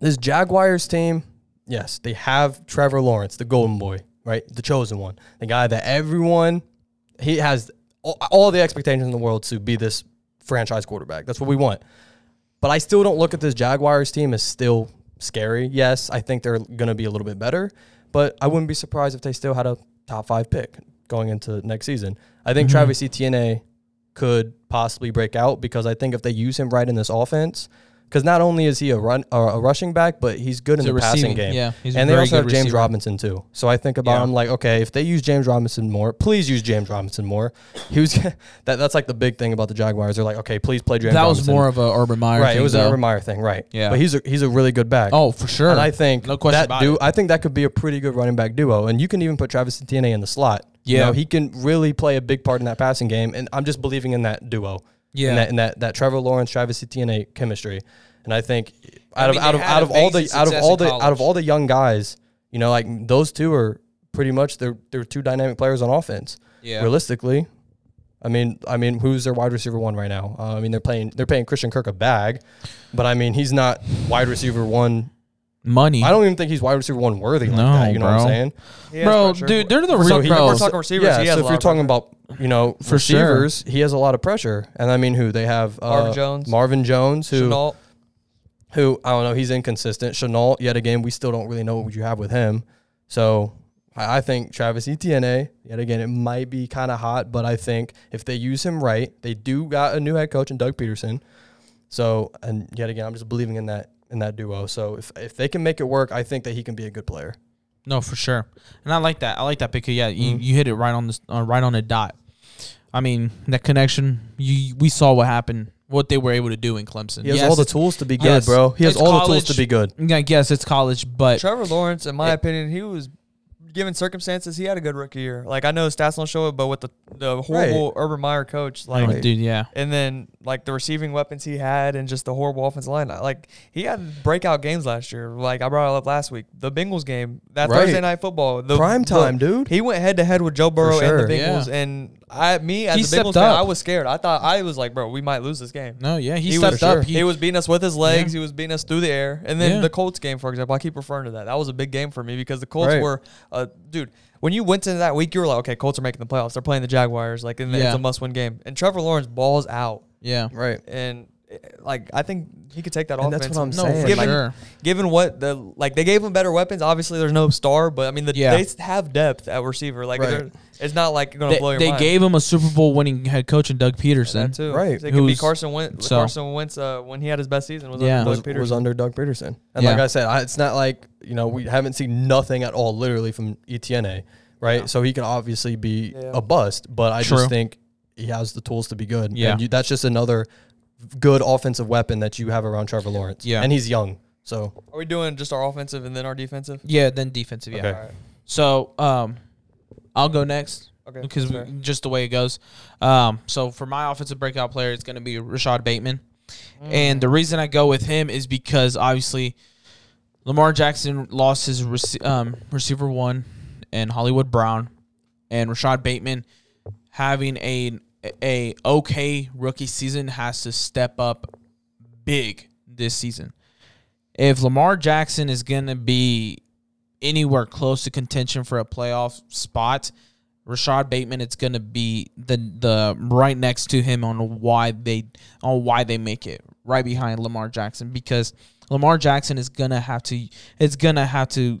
this Jaguars team, yes, they have Trevor Lawrence, the golden boy, right? The chosen one. The guy that everyone he has all, all the expectations in the world to be this franchise quarterback. That's what we want. But I still don't look at this Jaguars team as still scary. Yes, I think they're going to be a little bit better, but I wouldn't be surprised if they still had a top 5 pick going into next season. I think Mhm. Travis Etienne could possibly break out because I think if they use him right in this offense, because not only is he a run uh, a rushing back, but he's good He's in the passing game. Yeah, and they also have James receiver. Robinson too. So I think about Yeah. him like, okay, if they use James Robinson more, please use James Robinson more. He was that that's like the big thing about the Jaguars. They're like, okay, please play James. Robinson. That was more of a Urban Meyer. right. thing, It was though. an Urban Meyer thing, right? Yeah. but he's a he's a really good back. Oh, for sure. And I think No question that about du- it. I think that could be a pretty good running back duo. And you can even put Travis Etienne in the slot. You Yeah. know, he can really play a big part in that passing game. And I'm just believing in that duo. Yeah. In that, in that, that Trevor Lawrence, Travis Etienne chemistry. And I think I out mean, of out of out of all the out of all the out of all the young guys, you know, like those two are pretty much they're they're two dynamic players on offense. Yeah. Realistically, I mean, I mean, who's their wide receiver one right now? Uh, I mean, they're playing they're paying Christian Kirk a bag, but I mean, he's not wide receiver one. Money. I don't even think he's wide receiver one worthy like No, that. You know what I'm saying? He has bro, pressure. dude, they're the So real he- pros. If we're talking receivers, yeah. he has so a if lot you're of talking pressure. about you know For sure. receivers, he has a lot of pressure. And I mean, who they have uh, Marvin Jones. Marvin Jones, who Shenault. who I don't know, he's inconsistent. Shenault, yet again, we still don't really know what you have with him. So I, I think Travis Etienne, yet again, it might be kind of hot, but I think if they use him right, they do got a new head coach in Doug Pederson. So and yet again, I'm just believing in that in that duo. So if if they can make it work, I think that he can be a good player. No, for sure, and I like that. I like that because yeah, you, Mhm. you hit it right on the uh, right on the dot. I mean that connection. You we saw what happened, what they were able to do in Clemson. He has Yes, all the tools to be good, yes, bro. He has it's all the tools to be good. I guess it's college, but Trevor Lawrence, in my It- opinion, he was given circumstances, he had a good rookie year. Like I know stats don't show it, but with the the horrible Urban Meyer coach, oh, like oh, dude, yeah, and then like the receiving weapons he had and just the horrible offensive line. Like he had breakout games last year. Like I brought it up last week. The Bengals game, that Right. Thursday night football, the Prime the- time, dude. He went head to head with Joe Burrow sure. and the Yeah. Bengals, and I, me as He a stepped Bengals fan, up. I was scared. I thought I was like, bro, we might lose this game. no, yeah, he, He stepped was- up. sure. He was beating us with his legs. Yeah. He was beating us through the air. And then Yeah. the Colts game, for example, I keep referring to that. That was a big game for me because the Colts Right. were, uh, dude. When you went into that week, you were like, okay, Colts are making the playoffs. They're playing the Jaguars, like, and Yeah. it's a must-win game. And Trevor Lawrence balls out, yeah, Right. and like I think he could take that And offense. that's what I'm no, saying. for Given, sure. given what the like they gave him better weapons. Obviously, there's no star, but I mean, the, Yeah. they have depth at receiver. Like, Right. it's not like going to They, blow your they mind. gave him a Super Bowl winning head coach in Doug Pederson. that too. Right. They could be Carson Wentz. so- Carson Wentz uh, when he had his best season was Yeah. under was, Doug Pederson. was under Doug Pederson. And Yeah. like I said, I, it's not like, you know, we haven't seen nothing at all literally from Etienne, right? So he can obviously be Yeah. a bust, but I True. just think he has the tools to be good. Yeah. And you, that's just another good offensive weapon that you have around Trevor Lawrence. Yeah. And he's young. So Are we doing just our offensive and then our defensive? Yeah, then defensive. Yeah. Okay. All right. So um, I'll go next Okay. because that's fair. just the way it goes. Um, so for my offensive breakout player, it's going to be Rashod Bateman, and the reason I go with him is because obviously Lamar Jackson lost his rece- um, receiver one and Hollywood Brown, and Rashod Bateman having a a okay rookie season has to step up big this season. If Lamar Jackson is going to be anywhere close to contention for a playoff spot, Rashod Bateman it's going to be the the right next to him on why they on why they make it right behind Lamar Jackson because Lamar Jackson is going to have to it's going to have to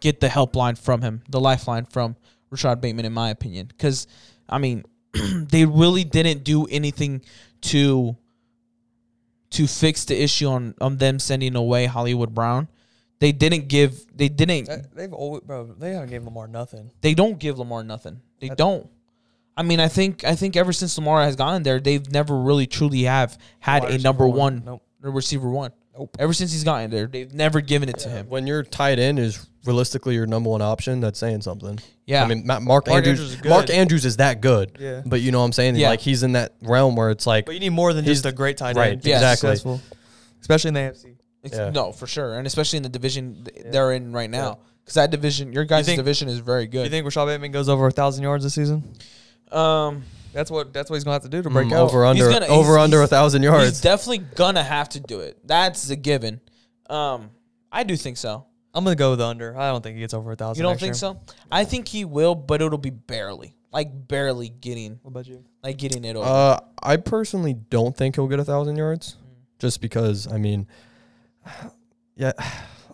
get the helpline from him, the lifeline from Rashod Bateman in my opinion cuz I mean they really didn't do anything to to fix the issue on on them sending away Hollywood Brown. They didn't give they didn't That- They've always, bro. They haven't given Lamar nothing. they don't give Lamar nothing. They don't. I mean, I think I think ever since Lamar has gotten there, they've never really truly have had a number one. one, Nope. receiver one. Nope. Ever since he's gotten there, they've never given it to him. when your tight end is realistically your number one option, that's saying something. Yeah. I mean, Ma- Mark, Mark Andrews, Andrews is good. Mark Andrews is that good. Yeah. But you know what I'm saying? Yeah. Like he's in that realm where it's like But you need more than He's- just a great tight end. right, to be exactly. Successful. Especially in the AFC. It's- Yeah. No, for sure, and especially in the division th- Yeah. they're in right now, Yeah. because that division, your guys' think- division is very Do you think Rashod Bateman goes over a thousand yards this season? um, That's what that's what he's gonna have to do to break mm, out. over under gonna- over he's- under a he's- thousand he's yards. definitely gonna have to do it. That's a given. Um, I do think so. I'm gonna go with the under. I don't think he gets over a thousand. You don't next think year. so? I think he will, but it'll be barely, like barely getting, What about you? like getting it over. Uh, I personally don't think he'll get a thousand yards, just because. I mean, yeah,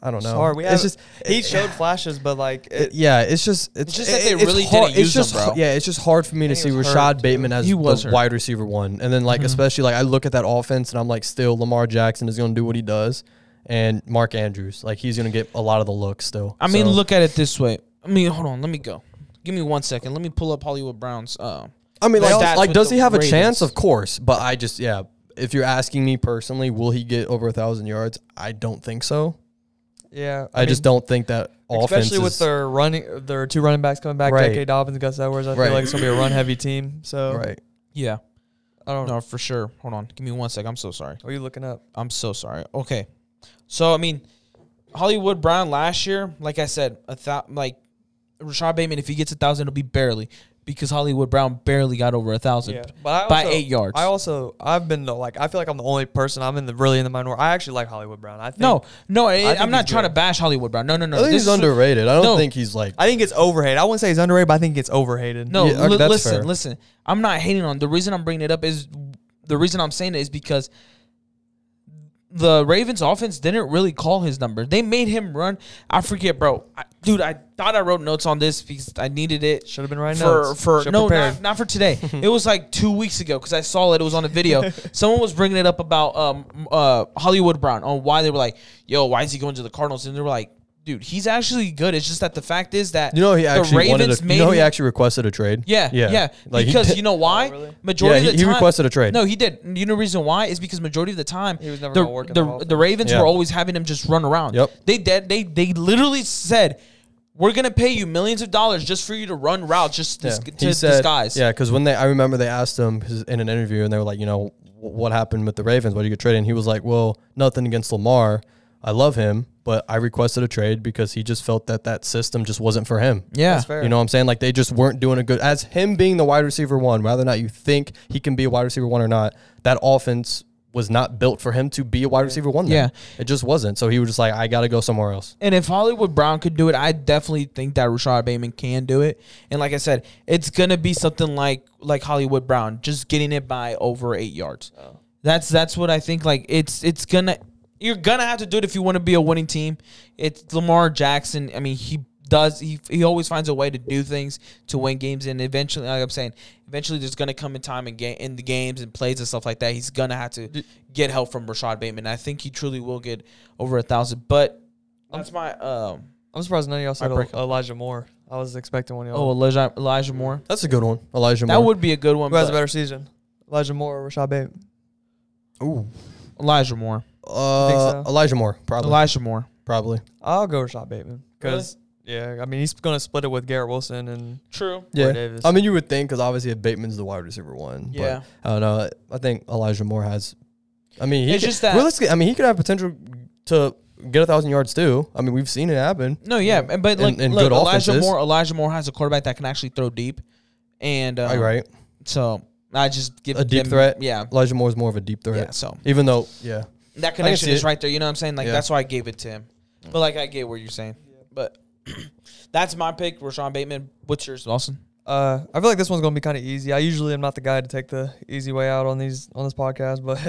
I don't know. Sorry, we it's just He showed flashes, but like it, it- yeah, it's just it's, It's just that they it- it's really hard, didn't use it's just him, bro. yeah, it's just hard for me to see Rashod hurt. Bateman as He the was hurt. wide receiver one, and then like Mhm. especially like I look at that offense and I'm like, still Lamar Jackson is going to do what he does, and Mark Andrews like he's going to get a lot of the looks still. I mean, So, look at it this way. I mean, hold on, let me go. Give me one second. Let me pull up Hollywood Brown's. Uh, I mean, Like like, like does he have a chance? Of course, but I just yeah. If you're asking me personally, will he get over a thousand yards? I don't think so. Yeah. I, just don't think that offense Especially with is- their running, their two running backs coming back, Right. J.K. Dobbins, Gus Edwards. I Right. feel like it's gonna be a run heavy team. So right. yeah, I don't know. For sure. Hold on. Give me one sec. I'm so sorry. What are you looking up? I'm so sorry. Okay. So I mean, Hollywood Brown last year, like I said, a thou- like Rashod Bateman, if he gets a thousand, it'll be barely because Hollywood Brown barely got over a thousand but I by eight yards. I also I've been the, like I feel like I'm the only person I'm in the really in the minority. I actually like Hollywood Brown. I think no, no, I, think I'm not trying good. to bash Hollywood Brown. No, no, no. I think This he's is- underrated. I don't No. think he's like. I think it's overhated. I wouldn't say he's underrated, but I think it's overhated. No, Yeah, okay, li- that's listen, fair. listen. I'm not hating on. The reason I'm bringing it up is the reason I'm saying it is because the Ravens offense didn't really call his number. They made him run. I forget, bro. I, dude, I thought I wrote notes on this because I needed it should have been right for notes. for Should've no not, not for today. it was like two weeks ago because I saw it. It was on a video. Someone was bringing it up about um uh Hollywood Brown on why they were like, yo, why is he going to the Cardinals? And they were like, dude, he's actually good. It's just that the fact is that You know, he actually wanted. Ravens A, made you know, he actually requested a trade. yeah, yeah, yeah. Like, because you know why? Oh, really? Majority Yeah, of the he- he requested a trade. No, he did. You know the reason why is because majority of the time He was never the work the, the the Ravens Yeah. were always having him just run around. Yep. They did. They they literally said, "We're gonna pay you millions of dollars just for you to run routes, just Yeah. dis- to disguise." Yeah, because when they, I remember they asked him in an interview, and they were like, you know, what happened with the Ravens? Why did you get traded? And he was like, well, nothing against Lamar. I love him, but I requested a trade because he just felt that that system just wasn't for him. yeah. That's fair. You know what I'm saying? Like they just weren't doing a good as him being the wide receiver one, whether or not you think he can be a wide receiver one or not, that offense was not built for him to be a wide receiver one. then. Yeah. It just wasn't. So he was just like, I gotta go somewhere else. And if Hollywood Brown could do it, I definitely think that Rashod Bateman can do it. And like I said, it's gonna be something like like Hollywood Brown, just getting it by over eight yards. Oh. That's that's what I think. Like it's it's gonna you're gonna have to do it if you want to be a winning team. It's Lamar Jackson. I mean, he does he he always finds a way to do things to win games, and eventually, like I'm saying, eventually there's gonna come a time in game in the games and plays and stuff like that. He's gonna have to get help from Rashod Bateman. I think he truly will get over a thousand, but. That's my um. I'm surprised none of y'all said Elijah Moore. I was expecting one of Oh, y'all. Elijah, Elijah Moore. That's a good one. Elijah Moore That would be a good one. Who has a better season? Elijah Moore or Rashod Bateman? Ooh. Elijah Moore. Uh, so? Elijah Moore, probably. Elijah Moore. Probably. I'll go Rashod Bateman because yeah, I mean he's gonna split it with Garrett Wilson and True. Yeah. Davis. I mean, you would think because obviously Bateman's the wide receiver one. but Yeah. I don't know. I think Elijah Moore has. I mean, he It's could- just that- realistically, I mean, he could have potential to get a thousand yards too. I mean, we've seen it happen. No, yeah, and but like And- and look, good Elijah offenses. Moore. Elijah Moore has a quarterback that can actually throw deep, and uh, Right, right. So I just give A deep him- threat? Yeah, Elijah Moore is more of a deep threat. yeah. So Even though, yeah, that connection is it. right there. You know what I'm saying? Like Yeah. that's why I gave it to him. But like I get what you're saying. But that's my pick, Rashawn Bateman. What's yours, Lawson? Uh, I feel like this one's gonna be kind of easy. I usually am not the guy to take the easy way out on these on this podcast, but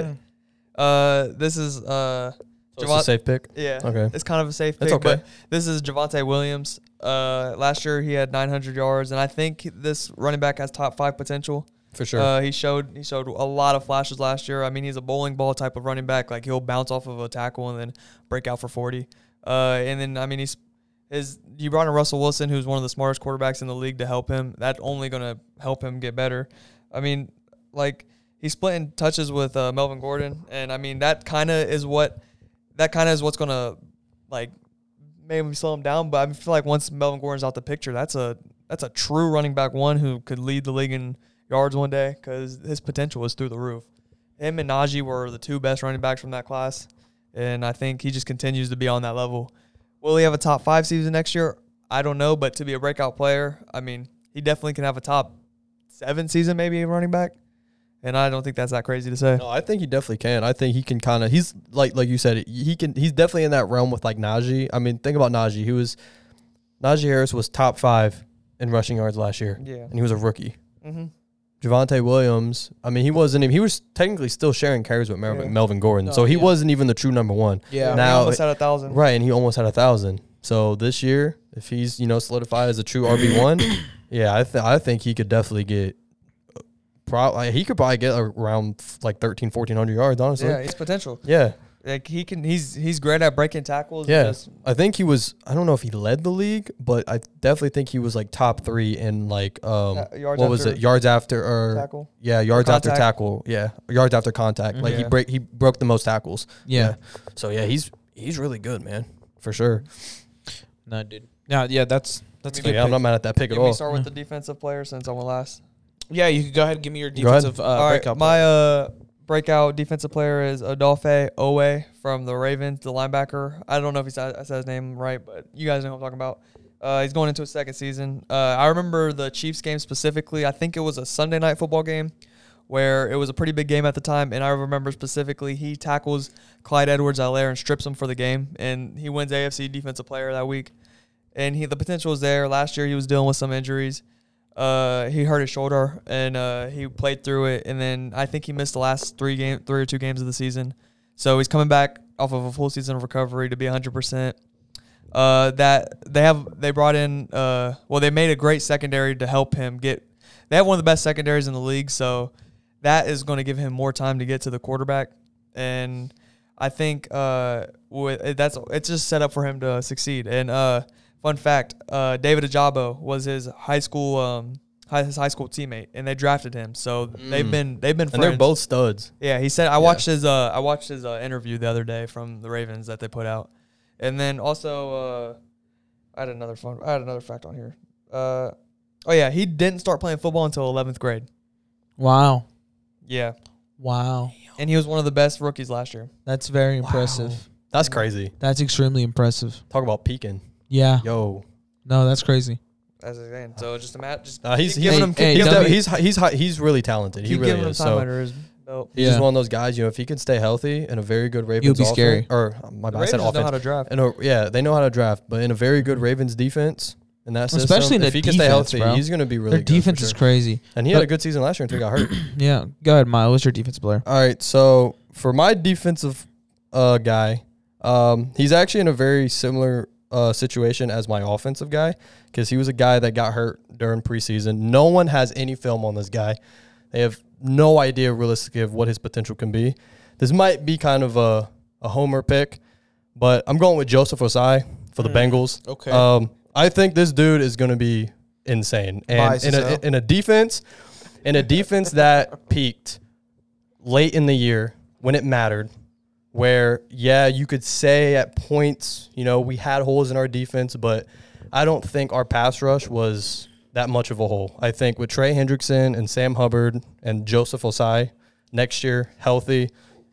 uh, this is uh, so it's Javon- a safe pick. yeah, Okay. it's kind of a safe That's pick. okay. But this is Javonte Williams. Uh, last year he had 900 yards, and I think this running back has top five potential. For sure. Uh, he showed he showed a lot of flashes last year. I mean, he's a bowling ball type of running back. Like he'll bounce off of a tackle and then break out for 40. Uh, and then I mean he's his you brought in Russell Wilson, who's one of the smartest quarterbacks in the league, to help him. That's only gonna help him get better. I mean, like he's splitting touches with uh, Melvin Gordon, and I mean that kind of is what that kind of is what's gonna like maybe slow him down. But I feel like once Melvin Gordon's out the picture, that's a that's a true running back one who could lead the league in yards one day because his potential was through the roof. Him and Najee were the two best running backs from that class, and I think he just continues to be on that level. Will he have a top five season next year? I don't know, but to be a breakout player, I mean, he definitely can have a top seven season, maybe a running back, and I don't think that's that crazy to say. No, I think he definitely can. I think he can kind of. He's like like you said. He can. He's definitely in that realm with like Najee. I mean, think about Najee. He was Najee Harris was top five in rushing yards last year, Yeah. and he was a rookie. Mm-hmm. Javonte Williams. I mean, he wasn't. even He was technically still sharing carries with Melvin, Yeah. Melvin Gordon, No, so he yeah. wasn't even the true number one. Yeah. Now- he almost had a thousand. Right, and he almost had a thousand. So this year, if he's you know solidified as a true RB one, yeah, I th- I think he could definitely get. Probably he could probably get around like 13, 1400 yards. Honestly, Yeah, he's potential. yeah. Like he can, he's he's great at breaking tackles. Yeah. just- I think he was. I don't know if he led the league, but I definitely think he was like top three in like um Uh, yards what was it yards after or tackle. yeah yards after tackle yeah yards after contact like he Yeah. break he broke the most tackles Yeah. so yeah he's he's really good man for sure No, dude. Yeah, yeah. That's that's good. yeah I'm not mad at that pick at Can we all start with the defensive player since I went last? Yeah, you could go ahead and give me your defensive uh, All right, breakout. my uh breakout defensive player is Odafe Oweh from the Ravens, the linebacker. I don't know if he said, I said his name right, but you guys know who I'm talking about. Uh, he's going into his second season. Uh, I remember the Chiefs game specifically. I think it was a Sunday night football game where it was a pretty big game at the time, and I remember specifically he tackles Clyde Edwards-Helaire and strips him for the game, and he wins AFC Defensive Player that week. And he the potential was there. Last year he was dealing with some injuries. Uh, he hurt his shoulder and uh, he played through it, and then I think he missed the last three game, three or two games of the season. So he's coming back off of a full season of recovery to be 100. percent Uh, that they have they brought in uh, well they made a great secondary to help him get. They have one of the best secondaries in the league, so that is going to give him more time to get to the quarterback, and I think uh, with that's it's just set up for him to succeed. And uh, fun fact, uh, David Ojabo was his high school um, hi- his high school teammate, and they drafted him. So they've Mm. been they've been And they're both studs. Yeah, he said I Yeah. watched his uh I watched his uh, interview the other day from the Ravens that they put out, and then also uh, I had another fun I had another fact on here. Uh, oh yeah, he didn't start playing football until 11th grade. wow, Yeah, wow, and he was one of the best rookies last year. that's very impressive. That's crazy. That's extremely impressive. Talk about peaking. Yeah, Yo. no, that's crazy. As I saying, so just imagine, just Uh, he's keep he's, giving him, hey, keep he's, don't he's he's hi- he's really talented. He keep really giving him is. time So under his belt. he's Yeah. just one of those guys. You know, if he can stay healthy in a very good Ravens, He'll be offense- scary. Or uh, my The bad, I said Ravens know offense. how to draft. In a, yeah, they know how to draft, but in a very good Ravens defense, in that system, Especially in if the he can stay defense, healthy, bro. he's going to be really Their good. for defense is sure. crazy. And he had a good season last year until he got hurt. Yeah, go ahead, Miles. What's your defensive player? All right, so for my defensive uh, guy, um, he's actually in a very similar uh, situation as my offensive guy because he was a guy that got hurt during preseason. No one has any film on this guy. They have no idea realistically of what his potential can be. This might be kind of a, a homer pick, but I'm going with Joseph Ossai for the Mm, Bengals. okay. Um, I think this dude is going to be insane. And in a, in a defense, in a defense that peaked late in the year when it mattered, where yeah, you could say at points, you know, we had holes in our defense, but I don't think our pass rush was that much of a hole. I think with Trey Hendrickson and Sam Hubbard and Joseph Ossai next year healthy,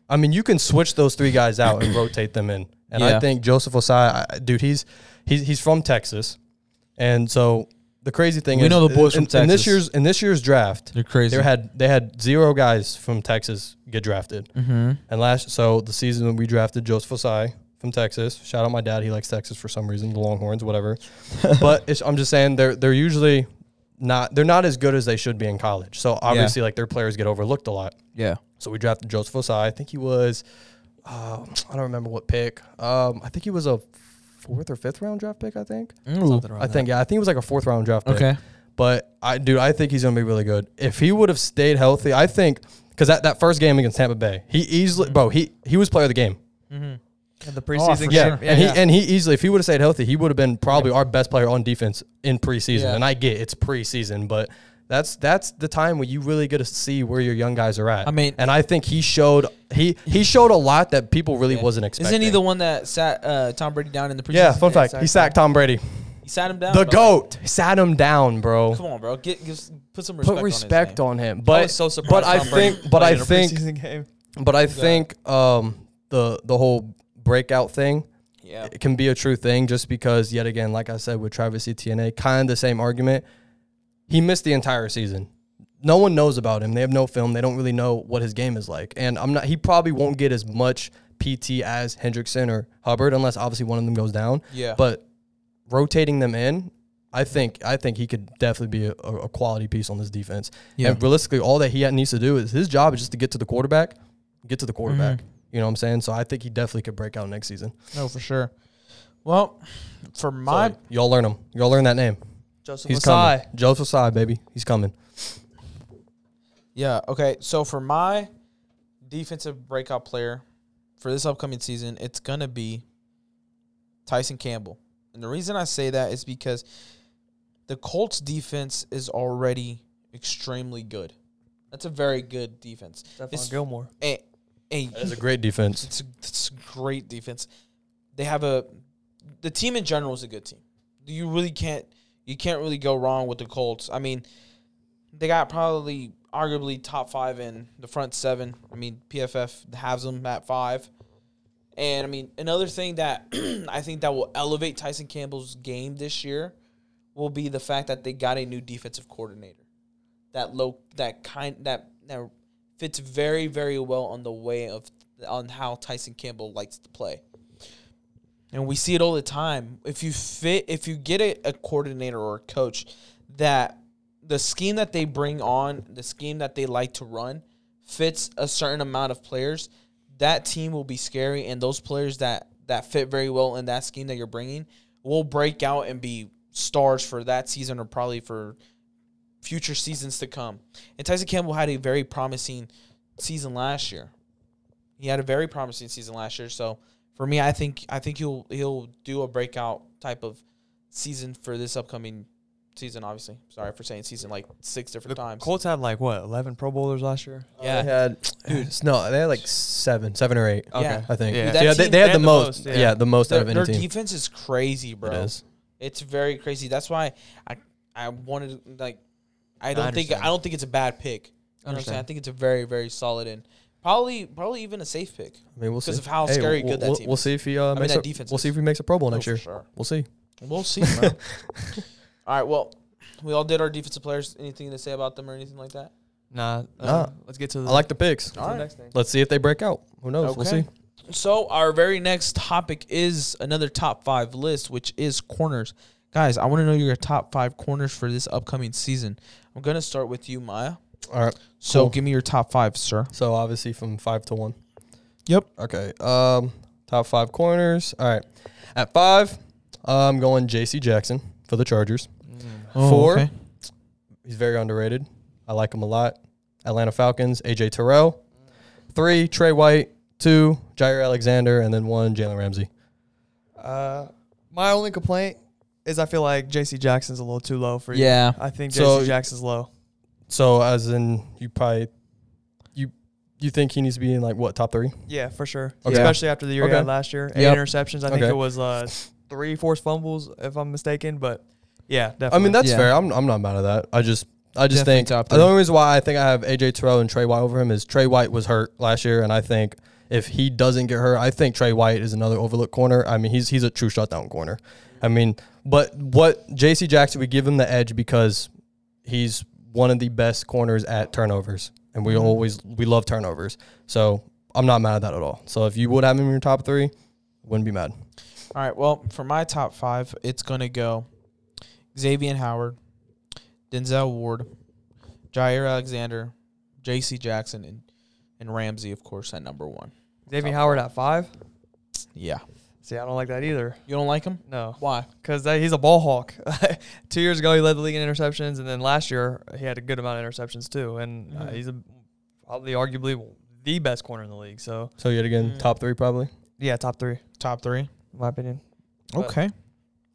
I mean, you can switch those three guys out and rotate them in. And Yeah. I think Joseph Ossai, dude, he's he's he's from Texas, and so the crazy thing We is, know the boys in, from in this Texas. year's in this year's draft, They're crazy. they had they had zero guys from Texas get drafted. mm-hmm. And last, so the season when we drafted Joseph Ossai from Texas. Shout out my dad; he likes Texas for some reason, the Longhorns, whatever. but it's, I'm just saying they're they're usually not they're not as good as they should be in college. So obviously, like their players get overlooked a lot. Yeah. So we drafted Joseph Ossai. I think he was, uh, I don't remember what pick. Um, I think he was a fourth or fifth round draft pick. I think. I think yeah, I think it was like a fourth round draft pick. Okay. But I, dude, I think he's gonna be really good. If he would have stayed healthy, I think because that, that first game against Tampa Bay, he easily, bro, he he was player of the game. Mm-hmm. that. the Oh, preseason for sure. Yeah, and he yeah. and he easily, if he would have stayed healthy, he would have been probably our best player on defense in preseason. Yeah. And I get it's preseason, but that's that's the time when you really get to see where your young guys are at. I mean- and I think he showed he he showed a lot that people really wasn't expecting. Isn't he the one that sat uh, Tom Brady down in the preseason? Yeah, fun fact. He sacked Tom Brady, He sat him down. the like, goat. Sat him down, bro. come on, bro. Get, give, put some respect. Put respect on. on, him. I But was so surprised. but I think but I played in a think. But I think um, the the whole breakout thing. Yeah. it can be a true thing just because yet again, like I said with Travis Etienne, kind of the same argument. He missed the entire season. No one knows about him. They have no film. They don't really know what his game is like. And I'm not. He probably won't get as much PT as Hendrickson or Hubbard, unless obviously one of them goes down. Yeah. But rotating them in, I think I think he could definitely be a, a quality piece on this defense. Yeah. And realistically, all that he needs to do is his job is just to get to the quarterback, get to the quarterback. Mm-hmm. You know what I'm saying? So I think he definitely could break out next season. no, for sure. Well, for my So y'all learn him. Y'all learn that name. Joseph He's Masai. coming. Joseph Sai, baby. He's coming. Yeah. Okay. So for my defensive breakout player for this upcoming season, it's gonna be Tyson Campbell. And the reason I say that is because the Colts defense is already extremely good. That's a very good defense. Stephon Gilmore. A, a, That's a great defense. it's a, it's a great defense. They have a the team in general is a good team. You really can't you can't really go wrong with the Colts. I mean, they got probably arguably top five in the front seven. I mean, PFF has them at five. And I mean, another thing that I think that will elevate Tyson Campbell's game this year will be the fact that they got a new defensive coordinator. That low, that kind, that that fits very, very well on the way of on how Tyson Campbell likes to play. And we see it all the time. If you fit, if you get a, a coordinator or a coach that the scheme that they bring on, the scheme that they like to run, fits a certain amount of players, that team will be scary, and those players that that fit very well in that scheme that you're bringing will break out and be stars for that season or probably for future seasons to come. And Tyson Campbell had a very promising season last year. He had a very promising season last year, so for me, I think I think he'll he'll do a breakout type of season for this upcoming season. Obviously, sorry for saying season like six different The times. Colts had like what eleven Pro Bowlers last year. Uh, yeah. They had, dude, no, they had like seven, seven or eight. Okay. Yeah. I think. Yeah. Yeah, That they, team- they had they the the most. most, yeah. yeah. the most out of any their team. defense is crazy, bro. It is. It's very crazy. That's why I I wanted like I I don't think. I don't think it's a bad pick. You know what I'm saying? I think it's a very very solid and probably probably even a safe pick. I mean, we'll see. Because of how scary we'll, good that we'll, team We'll is. see if he uh, mean, makes that a, defense We'll see if he makes a Pro Bowl Oh, next for year. sure. We'll see. We'll see, bro. All right. Well, we all did our defensive players. Anything to say about them or anything like that? Nah. Uh, Nah. Let's get to the, I like the picks. to All the next thing. Let's see if they break out. Who knows? We'll Okay. see. So our very next topic is another top five list, which is corners. Guys, I want to know your top five corners for this upcoming season. I'm gonna start with you, Maya. All right. So Cool. give me your top five, sir. So obviously from five to one. Yep. Okay. Um, top five corners. All right. At five, I'm going J.C. Jackson for the Chargers. Mm. Four. He's very underrated. I like him a lot. Atlanta Falcons, AJ Terrell. Three, Trey White. Two, Jaire Alexander, and then one, Jalen Ramsey. Uh, my only complaint is I feel like J.C. Jackson's a little too low for you. Yeah. I think So- J.C. Jackson's low. So as in you probably you you think he needs to be in like what top three? Yeah, for sure. Okay. Especially after the year he had last year. Eight Yep. interceptions. I think it was uh, three forced fumbles, if I'm mistaken. But yeah, definitely. I mean that's Yeah. fair. I'm I'm not mad at that. I just I just Definitely think the only reason why I think I have AJ Terrell and Trey White over him is Trey White was hurt last year, and I think if he doesn't get hurt, I think Trey White is another overlooked corner. I mean he's he's a true shutdown corner. I mean, but what J.C. Jackson would give him the edge because he's one of the best corners at turnovers, and we Mhm. always we love turnovers. So I'm not mad at that at all. So if you would have him in your top three, wouldn't be mad. All right. Well, for my top five, it's gonna go Xavier Howard, Denzel Ward, Jaire Alexander, J.C. Jackson, and and Ramsey, of course, at number one. Xavier top Howard at five. Yeah. See, I don't like that either. You don't like him? No, Why? because he's a ball hawk. Two years ago, he led the league in interceptions, and then last year he had a good amount of interceptions too. And uh, Mhm. he's a, probably arguably the best corner in the league. So So yet again, Mm. top three probably. yeah, top three Top three. in my opinion. But- Okay.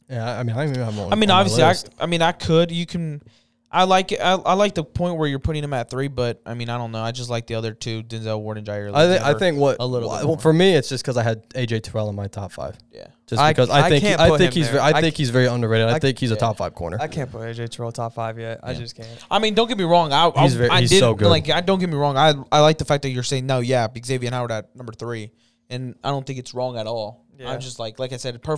Yeah, I- I mean, I don't even have him. I mean, on my obviously, I. I mean, I could. You can. I like it. I, I like the point where you're putting him at three, but I mean, I don't know. I just like the other two, Denzel Ward and Jaire. I, think I think what a little bit well, for me, it's just because I had AJ Terrell in my top five. Yeah. Just I- because I, think he, I think he's there. I, think he's very underrated. I, think he's a top five corner. I can't put AJ Terrell top five yet. I just can't. I mean, don't get me wrong. I, He's very- I he's so good. like. I don't get me wrong. I I like the fact that you're saying no. Yeah, Xavier Howard at number three, and I don't think it's wrong at all. Yeah. I'm just like, like I said, per,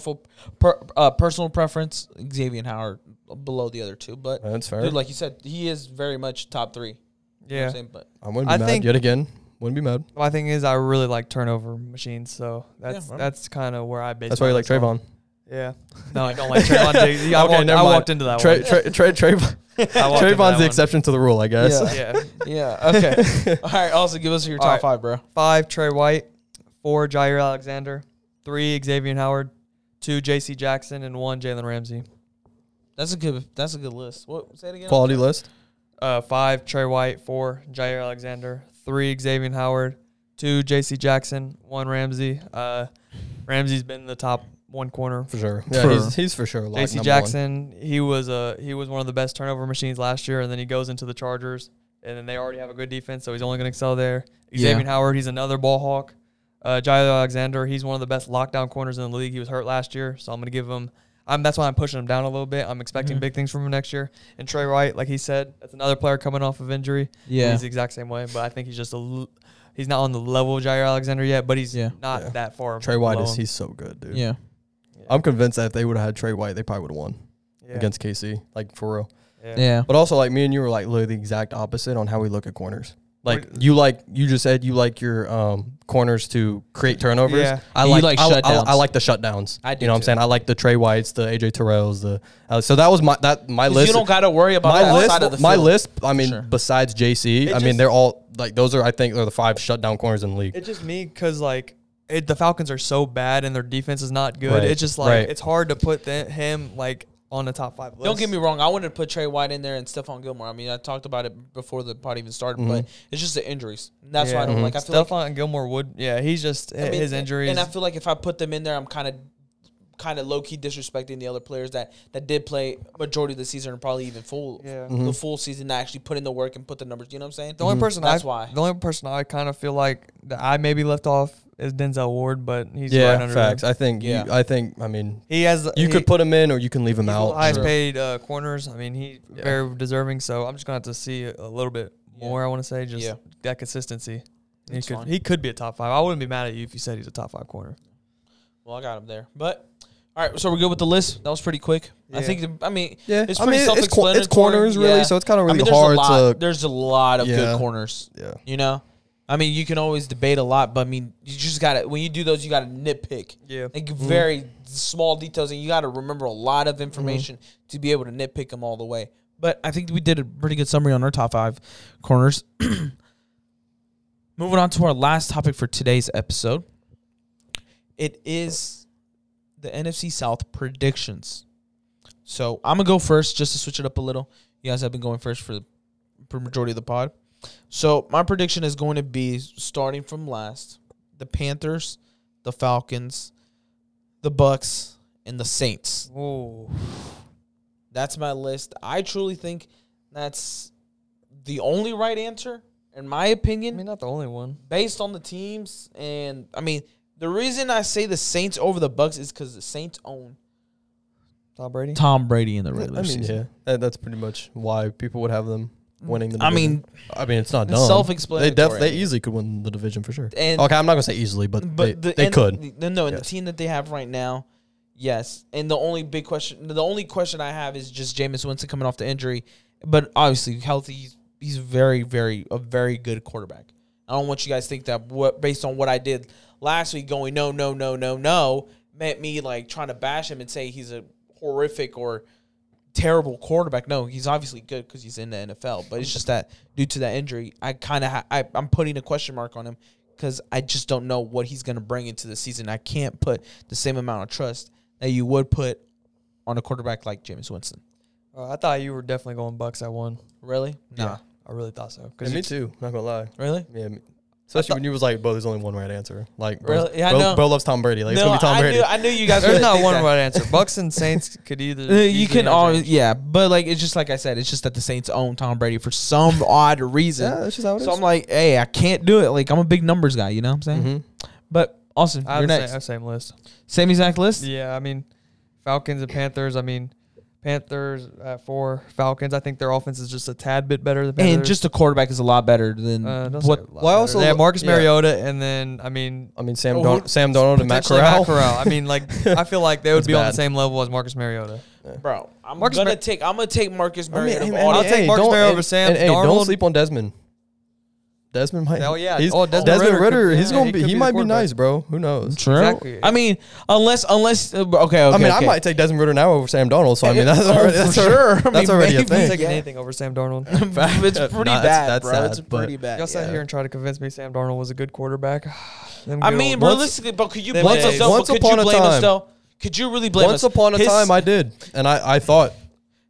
uh, personal preference. Xavier Howard below the other two, but That's fair. dude, like you said, he is very much top three. You know what Yeah. I'm saying? but I wouldn't be I mad think- yet again. Wouldn't be mad. My thing is, I really like turnover machines, so that's well. that's kind of where I base. That's why my you like list on. Trevon. Yeah. No, I don't like Trevon. Diggs. I, Okay, walked, never I mind. walked into that Trey, one. Trey, Trey, Trevon, I walked into Trevon's the one. exception to the rule, I guess. Yeah. Yeah. yeah. Okay. All right. Also, give us your All top right. five, bro. Five, Trey White. Four, Jaire Alexander. Three, Xavier Howard. Two, J.C. Jackson, and one, Jalen Ramsey. That's a good. That's a good list. What? Say it again. Quality list. Uh, five, Trey White. Four, Jaire Alexander. Three, Xavier Howard. Two, J.C. Jackson. One, Ramsey. Uh, Ramsey's been the top one corner. For sure. Yeah, For- he's, he's for sure. Like J.C. number Jackson, he was uh he was one of the best turnover machines last year, and then he goes into the Chargers, and then they already have a good defense, so he's only going to excel there. Yeah. Xavier Howard, he's another ball hawk. Uh, Jaire Alexander, he's one of the best lockdown corners in the league. He was hurt last year, so I'm going to give him. I'm that's why I'm pushing him down a little bit. I'm expecting Mhm. big things from him next year. And Trey White, like he said, that's another player coming off of injury. Yeah. he's the exact same way. But I think he's just a l- he's not on the level of Jaire Alexander yet, but he's Yeah. not Yeah. that far. Trey White is he's so good, dude. Yeah. I'm convinced that if they would have had Trey White, they probably would have won yeah. against KC, like for real. Yeah. Yeah. But also, like me and you were like literally the exact opposite on how we look at corners. Like What- you like you just said you like your um, corners to create turnovers. Yeah. I You like, like I, I- shutdowns. I like the shutdowns. I do You know what I'm too. saying? I like the Trey Whites, the AJ Terrells, the uh, so that was my that my list. You don't got to worry about my that list, side of the my field. list. I mean, Sure. besides JC, It I mean just- they're all like those are I think are the five shutdown corners in the league. It's just me because like it, the Falcons are so bad and their defense is not good. Right, It's just like right. it's hard to put the, him like on the top five list. Don't get me wrong. I wanted to put Trey White in there and Stephon Gilmore. I mean, I talked about it before the pod even started, but it's just the injuries. And that's why I don't Mhm. like. I feel like Stephon Gilmore would. Yeah, he's just I mean, his injuries. and I feel like if I put them in there, I'm kind of kind of low key disrespecting the other players that that did play majority of the season and probably even full Yeah. the full season to actually put in the work and put the numbers. You know what I'm saying? the only person That's I, why. the only person I kind of feel like that I maybe left off is Denzel Ward, but he's yeah, right under facts. him. I think. Yeah. You, I think. I mean, He has you he, could put him in or you can leave him he's out. the highest True. paid uh, corners. I mean, he Yeah. very deserving. So I'm just gonna have to see a, a little bit Yeah. more. I want to say just Yeah. that consistency. He could he could be a top five. I wouldn't be mad at you if you said he's a top five corner. Well, I got him there, but. All right, so we're good with the list. That was pretty quick. I Yeah. think. The, I mean, Yeah, it's I pretty mean, it's, cor- self-explanatory. it's corners really, Yeah. so it's kind of I really mean, there's hard a lot. to. There's a lot of Yeah. good corners. Yeah. You know, I mean, you can always debate a lot, but I mean, you just got to when you do those, you got to nitpick. Yeah. like Mm-hmm. very small details, and you got to remember a lot of information to be able to nitpick them all the way. But I think we did a pretty good summary on our top five corners. Moving on to our last topic for today's episode, it is the NFC South predictions. So I'm gonna go first just to switch it up a little. You guys have been going first for the for majority of the pod. So my prediction is going to be starting from last: the Panthers, the Falcons, the Bucks, and the Saints. Ooh. That's my list. I truly think that's the only right answer, in my opinion. I mean, not the only one. based on the teams. And I mean, the reason I say the Saints over the Bucks is because the Saints own Tom Brady. Tom Brady in the I regular mean, season. yeah, that, that's pretty much why people would have them winning the. I Division. mean, I mean, it's not it's dumb. self-explanatory. They def- they easily could win the division for sure. And- okay, I'm not gonna say easily, but, but they, the, they and could. the- no, and the Yes. team that they have right now, yes. And the only big question, the only question I have is just Jameis Winston coming off the injury, but obviously healthy. He's, he's very, very a very good quarterback. I don't want you guys to think that what based on what I did last week, going no, no, no, no, no, meant me like trying to bash him and say he's a horrific or terrible quarterback. No, he's obviously good because he's in the NFL. But it's just that due to that injury, I kind of ha- I, I'm putting a question mark on him because I just don't know what he's going to bring into the season. I can't put the same amount of trust that you would put on a quarterback like Jameis Winston. Uh, I thought you were definitely going Bucks at one. Really? Yeah, I really thought so. And you- me too. Not gonna lie. Really? Yeah, me- especially when you was like, "Bro, there's only one right answer." Like, bro, Really? Yeah, I bro, know. bro loves Tom Brady. Like, it's no, gonna be Tom I Brady. knew I knew you guys. There's would not one that. right answer. Bucks and Saints could either. Uh, you can interchange. always, yeah, but like it's just like I said, it's just that the Saints own Tom Brady for some odd reason. yeah, that's just how it is. so I'm like, hey, I can't do it. Like I'm a big numbers guy, you know what I'm saying? Mhm. But Austin, I you're the next. same, same list. Same exact list. Yeah, I mean, Falcons and Panthers. I mean, Panthers at four. Falcons. I think their offense is just a tad bit better than Panthers. And just the quarterback is a lot better than uh, what. well, I also they have Marcus yeah. Mariota, and then I mean, I mean, Sam Oh, Don- Sam Darnold and Matt potentially Corral. Matt Corral. I mean, like I feel like they would That's be on the same level as Marcus Mariota. Bro, I'm Marcus gonna Mar- take. I'm gonna take Marcus I mean, Mariota. hey, man, I'll the- take Marcus Mariota over Sam And, hey, don't sleep on Desmond. Desmond might. Hell yeah. He's, Oh, Desmond, Desmond Ridder. Ridder could- he's yeah, gonna he be. He be might be nice, bro. Who knows? True. Exactly. I mean, unless unless uh, okay, okay. I mean, okay. I might take Desmond Ridder now over Sam Darnold. So I mean, that's Oh, already for that's sure. Already, I that's mean, already a maybe. I'm thing. taking Yeah. anything over Sam Darnold. it's pretty Nah, bad, that's- bro. that's it's pretty bad. Y'all sat yeah. here and tried to convince me Sam Darnold was a good quarterback. I mean, old- realistically, but could you blame us though? Once could upon you a blame us time. though? Could you really blame Once us? upon a His- time, I did, and I, I thought,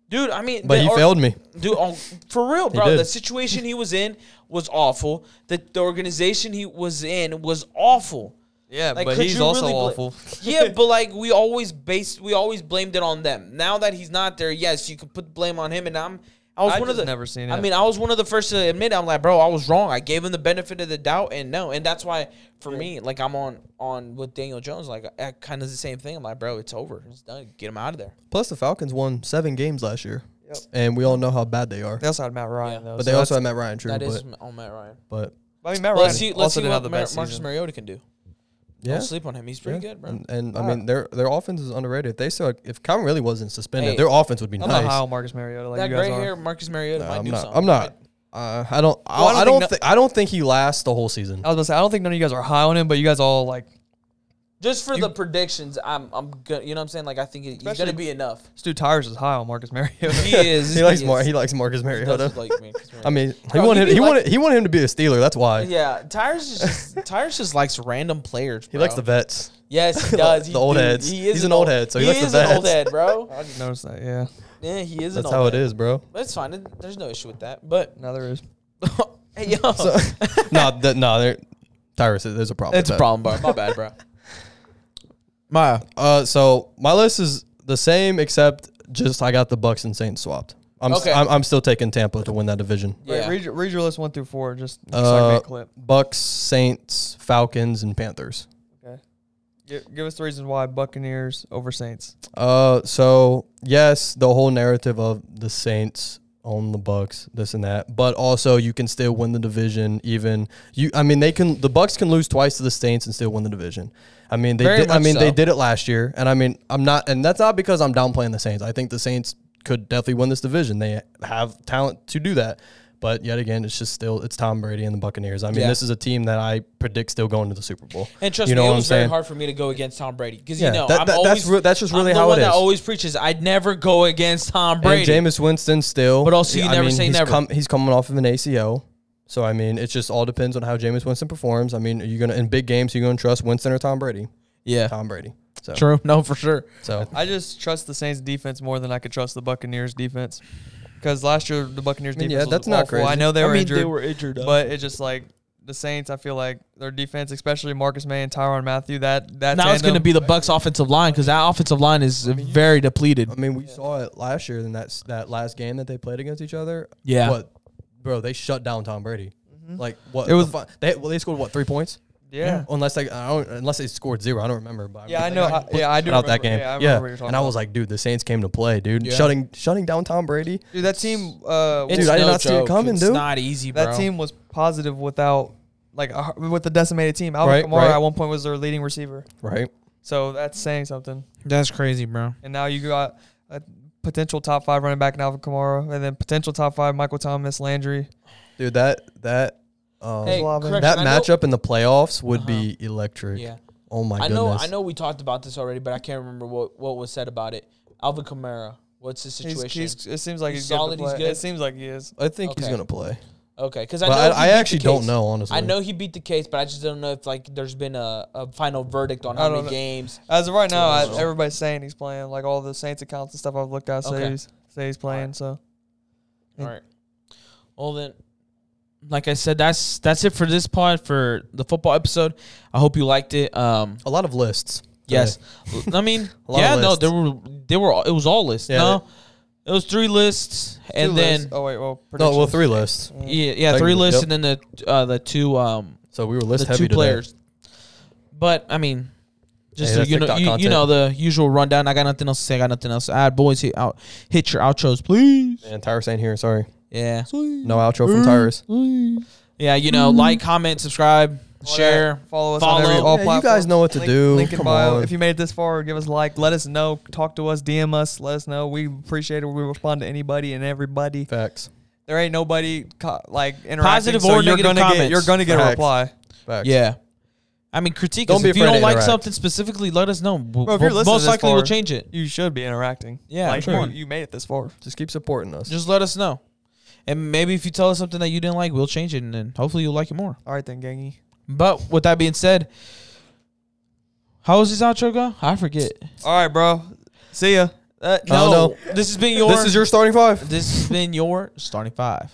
dude. I mean, but he or- failed me. Dude, oh, for real, bro. The situation he was in was awful. The, the organization he was in was awful. yeah, Like, but he's also really bla- awful. Yeah, but like we always based, we always blamed it on them. Now that he's not there, yes, you could put blame on him, and I'm, I was I one of the never seen it. I mean, I was one of the first to admit. it. I'm like, bro, I was wrong. I gave him the benefit of the doubt, and no, and that's why for me, like, I'm on on with Daniel Jones. Like, kind of the same thing. I'm like, bro, it's over. It's done. Get him out of there. Plus, the Falcons won seven games last year, Yep. and we all know how bad they are. they also had Matt Ryan Yeah. though. But so they also that's- had Matt Ryan, true. That but, is on Matt Ryan. but I mean, Matt Ryan let's see. Let's also see didn't what have the Mar- best Marcus season. Mariota can do. yeah, Don't sleep on him. He's pretty Yeah. good, bro. and, and I Ah. mean their their offense is underrated. If they still if Calvin Ridley wasn't suspended, Hey, their offense would be I'm nice. not high on Marcus Mariota like that you guys gray are. hair, Marcus Mariota No, might I'm do not. something. I'm not. Uh, I don't. I, Well, I don't I don't. think thi- I don't think he lasts the whole season. I was gonna say I don't think none of you guys are high on him, but you guys all like Just for You- the predictions, I'm I'm good. You know what I'm saying? Like I think it, he's gonna be enough. Stu Tyrus is high on Marcus Mariota. He is. he likes is. Mar- He likes Marcus He Mariota. like Marcus I mean, he Bro, wanted he- he, he wanted he wanted him to be a Steeler. That's why Yeah, Tyrus is just Tyrus just likes random players. he likes the vets. Yes, he does. the He old do. heads. He is He's an old head, so he likes the is an old head, bro. I just noticed that. Yeah, Yeah, he is. an That's how it head. is, bro. That's fine. It- There's no issue with that. But now there is. hey, yo, So, no, no, there, Tyrus, there's a problem. it's a problem, bro. My bad, bro. Maya, Uh, so my list is the same except just I got the Bucks and Saints swapped. I'm Okay. I'm, I'm still taking Tampa to win that division. yeah, Right, read, your- read your list one through four, just so I Uh, can make a clip. Bucks, Saints, Falcons, and Panthers. Okay. Give, give us the reasons why Buccaneers over Saints. Uh, so yes, the whole narrative of the Saints on the Bucks, this and that, but also you can still win the division. Even you, I mean, they can. The Bucks can lose twice to the Saints and still win the division. I mean, they. Very Did, I mean, they did it last year, and I mean, I'm not, and that's not because I'm downplaying the Saints. I think the Saints could definitely win this division. They have talent to do that. But yet again, it's just still it's Tom Brady and the Buccaneers. I mean, Yeah. this is a team that I predict still going to the Super Bowl. and trust you know me, it was very hard for me to go against Tom Brady because Yeah, you know that- I'm that- always that's re- that's just really I'm the how one it that is. always preaches I'd never go against Tom Brady. And Jameis Winston still, But also you I never mean, say he's never. Come, he's coming off of an ACL, so I mean, it just all depends on how Jameis Winston performs. I mean, are you gonna in big games? Are you gonna trust Winston or Tom Brady? yeah, Tom Brady. So, true. No, for sure. so I just trust the Saints defense more than I could trust the Buccaneers defense. Because last year the Buccaneers I mean, defense yeah, was that's not awful. I know they were injured, injured, but it's just like the Saints. I feel like their defense, especially Marcus Maye and Tyrann Mathieu, that that now it's going to be the Bucks offensive line because that offensive line is very depleted. I mean, we saw it last year in that that last game that they played against each other. Yeah. what, bro? They shut down Tom Brady. Like what? It was- the fu- they well, they scored what three points? yeah. Unless they I don't, unless they scored zero, I don't remember. But Yeah, I they know. I- yeah, I do put out that game. Yeah, I Yeah, remember what you're talking and I was like, dude, the Saints came to play, dude. Yeah. Shutting shutting down Tom Brady. Dude, that team. Uh, It's Dude, I did no not see it coming, It's dude. not easy, bro. that team was positive without like a, with the decimated team. Alvin Right, Kamara right. at one point was their leading receiver, Right. so that's saying something. That's crazy, bro. And now you got a potential top five running back in Alvin Kamara, and then potential top five Michael Thomas, Landry. Dude, that that um, Hey, Olave. correction, that I know- matchup in the playoffs would Uh-huh. be electric. Yeah, Oh my I goodness. know. I know. We talked about this already, but I can't remember what what was said about it. Alvin Kamara. What's the He's, situation? he's, it seems like He's he's, good to solid, he's play. good? It seems like he is. I think he's Okay. gonna play. Okay, because I I, I actually don't know honestly. I know he beat the case, but I just don't know if like there's been a, a final verdict on I how many know. games. As of right now, I, everybody's saying he's playing. Like all the Saints accounts and stuff I've looked at say Okay. he's say he's playing. Alright. So All right. Well then, like I said, that's that's it for this pod for the football episode. I hope you liked it. Um, a lot of lists. yes, I mean, A lot yeah, of no, there were there were it was all lists. Yeah, no, it was three lists, and Two then lists. oh wait, well, No, well, predictions. three lists. Mm. yeah, yeah, three lists, yep. and then the uh, the two um So we were list the heavy two today. players. But I mean, just Hey, so that's you know, TikTok you, you content. know the usual rundown. I got nothing else to say. I got nothing else to add. Boys, hit out, hit your outros, please. And Tyrus ain't here. Sorry. Yeah, No outro from Tyrus. yeah. You know, like, comment, subscribe, All share. that. follow us follow. on every all Yeah, you guys know what to link, do. Link in bio. on. If you made it this far, give us a like. Let us know. Talk to us. DM us. Let us know. We appreciate it. We respond to anybody and everybody. Facts. There ain't nobody co- like interacting. Positive so or you're negative gonna get comments. you're gonna get a reply. Facts. Yeah. I mean, critique Don't us. be If you don't like something specifically, let us know. Bro, if you're listening most this likely, we'll change it. You should be interacting. Yeah, like come you, you made it this far. Just keep supporting us. Just let us know. And maybe if you tell us something that you didn't like, we'll change it, and then hopefully you'll like it more. All right then, gangy. But with that being said, how was this outro go? I forget. All right, bro. See ya. Uh, Oh, no, this has been your. this is your starting five. This has been your starting five.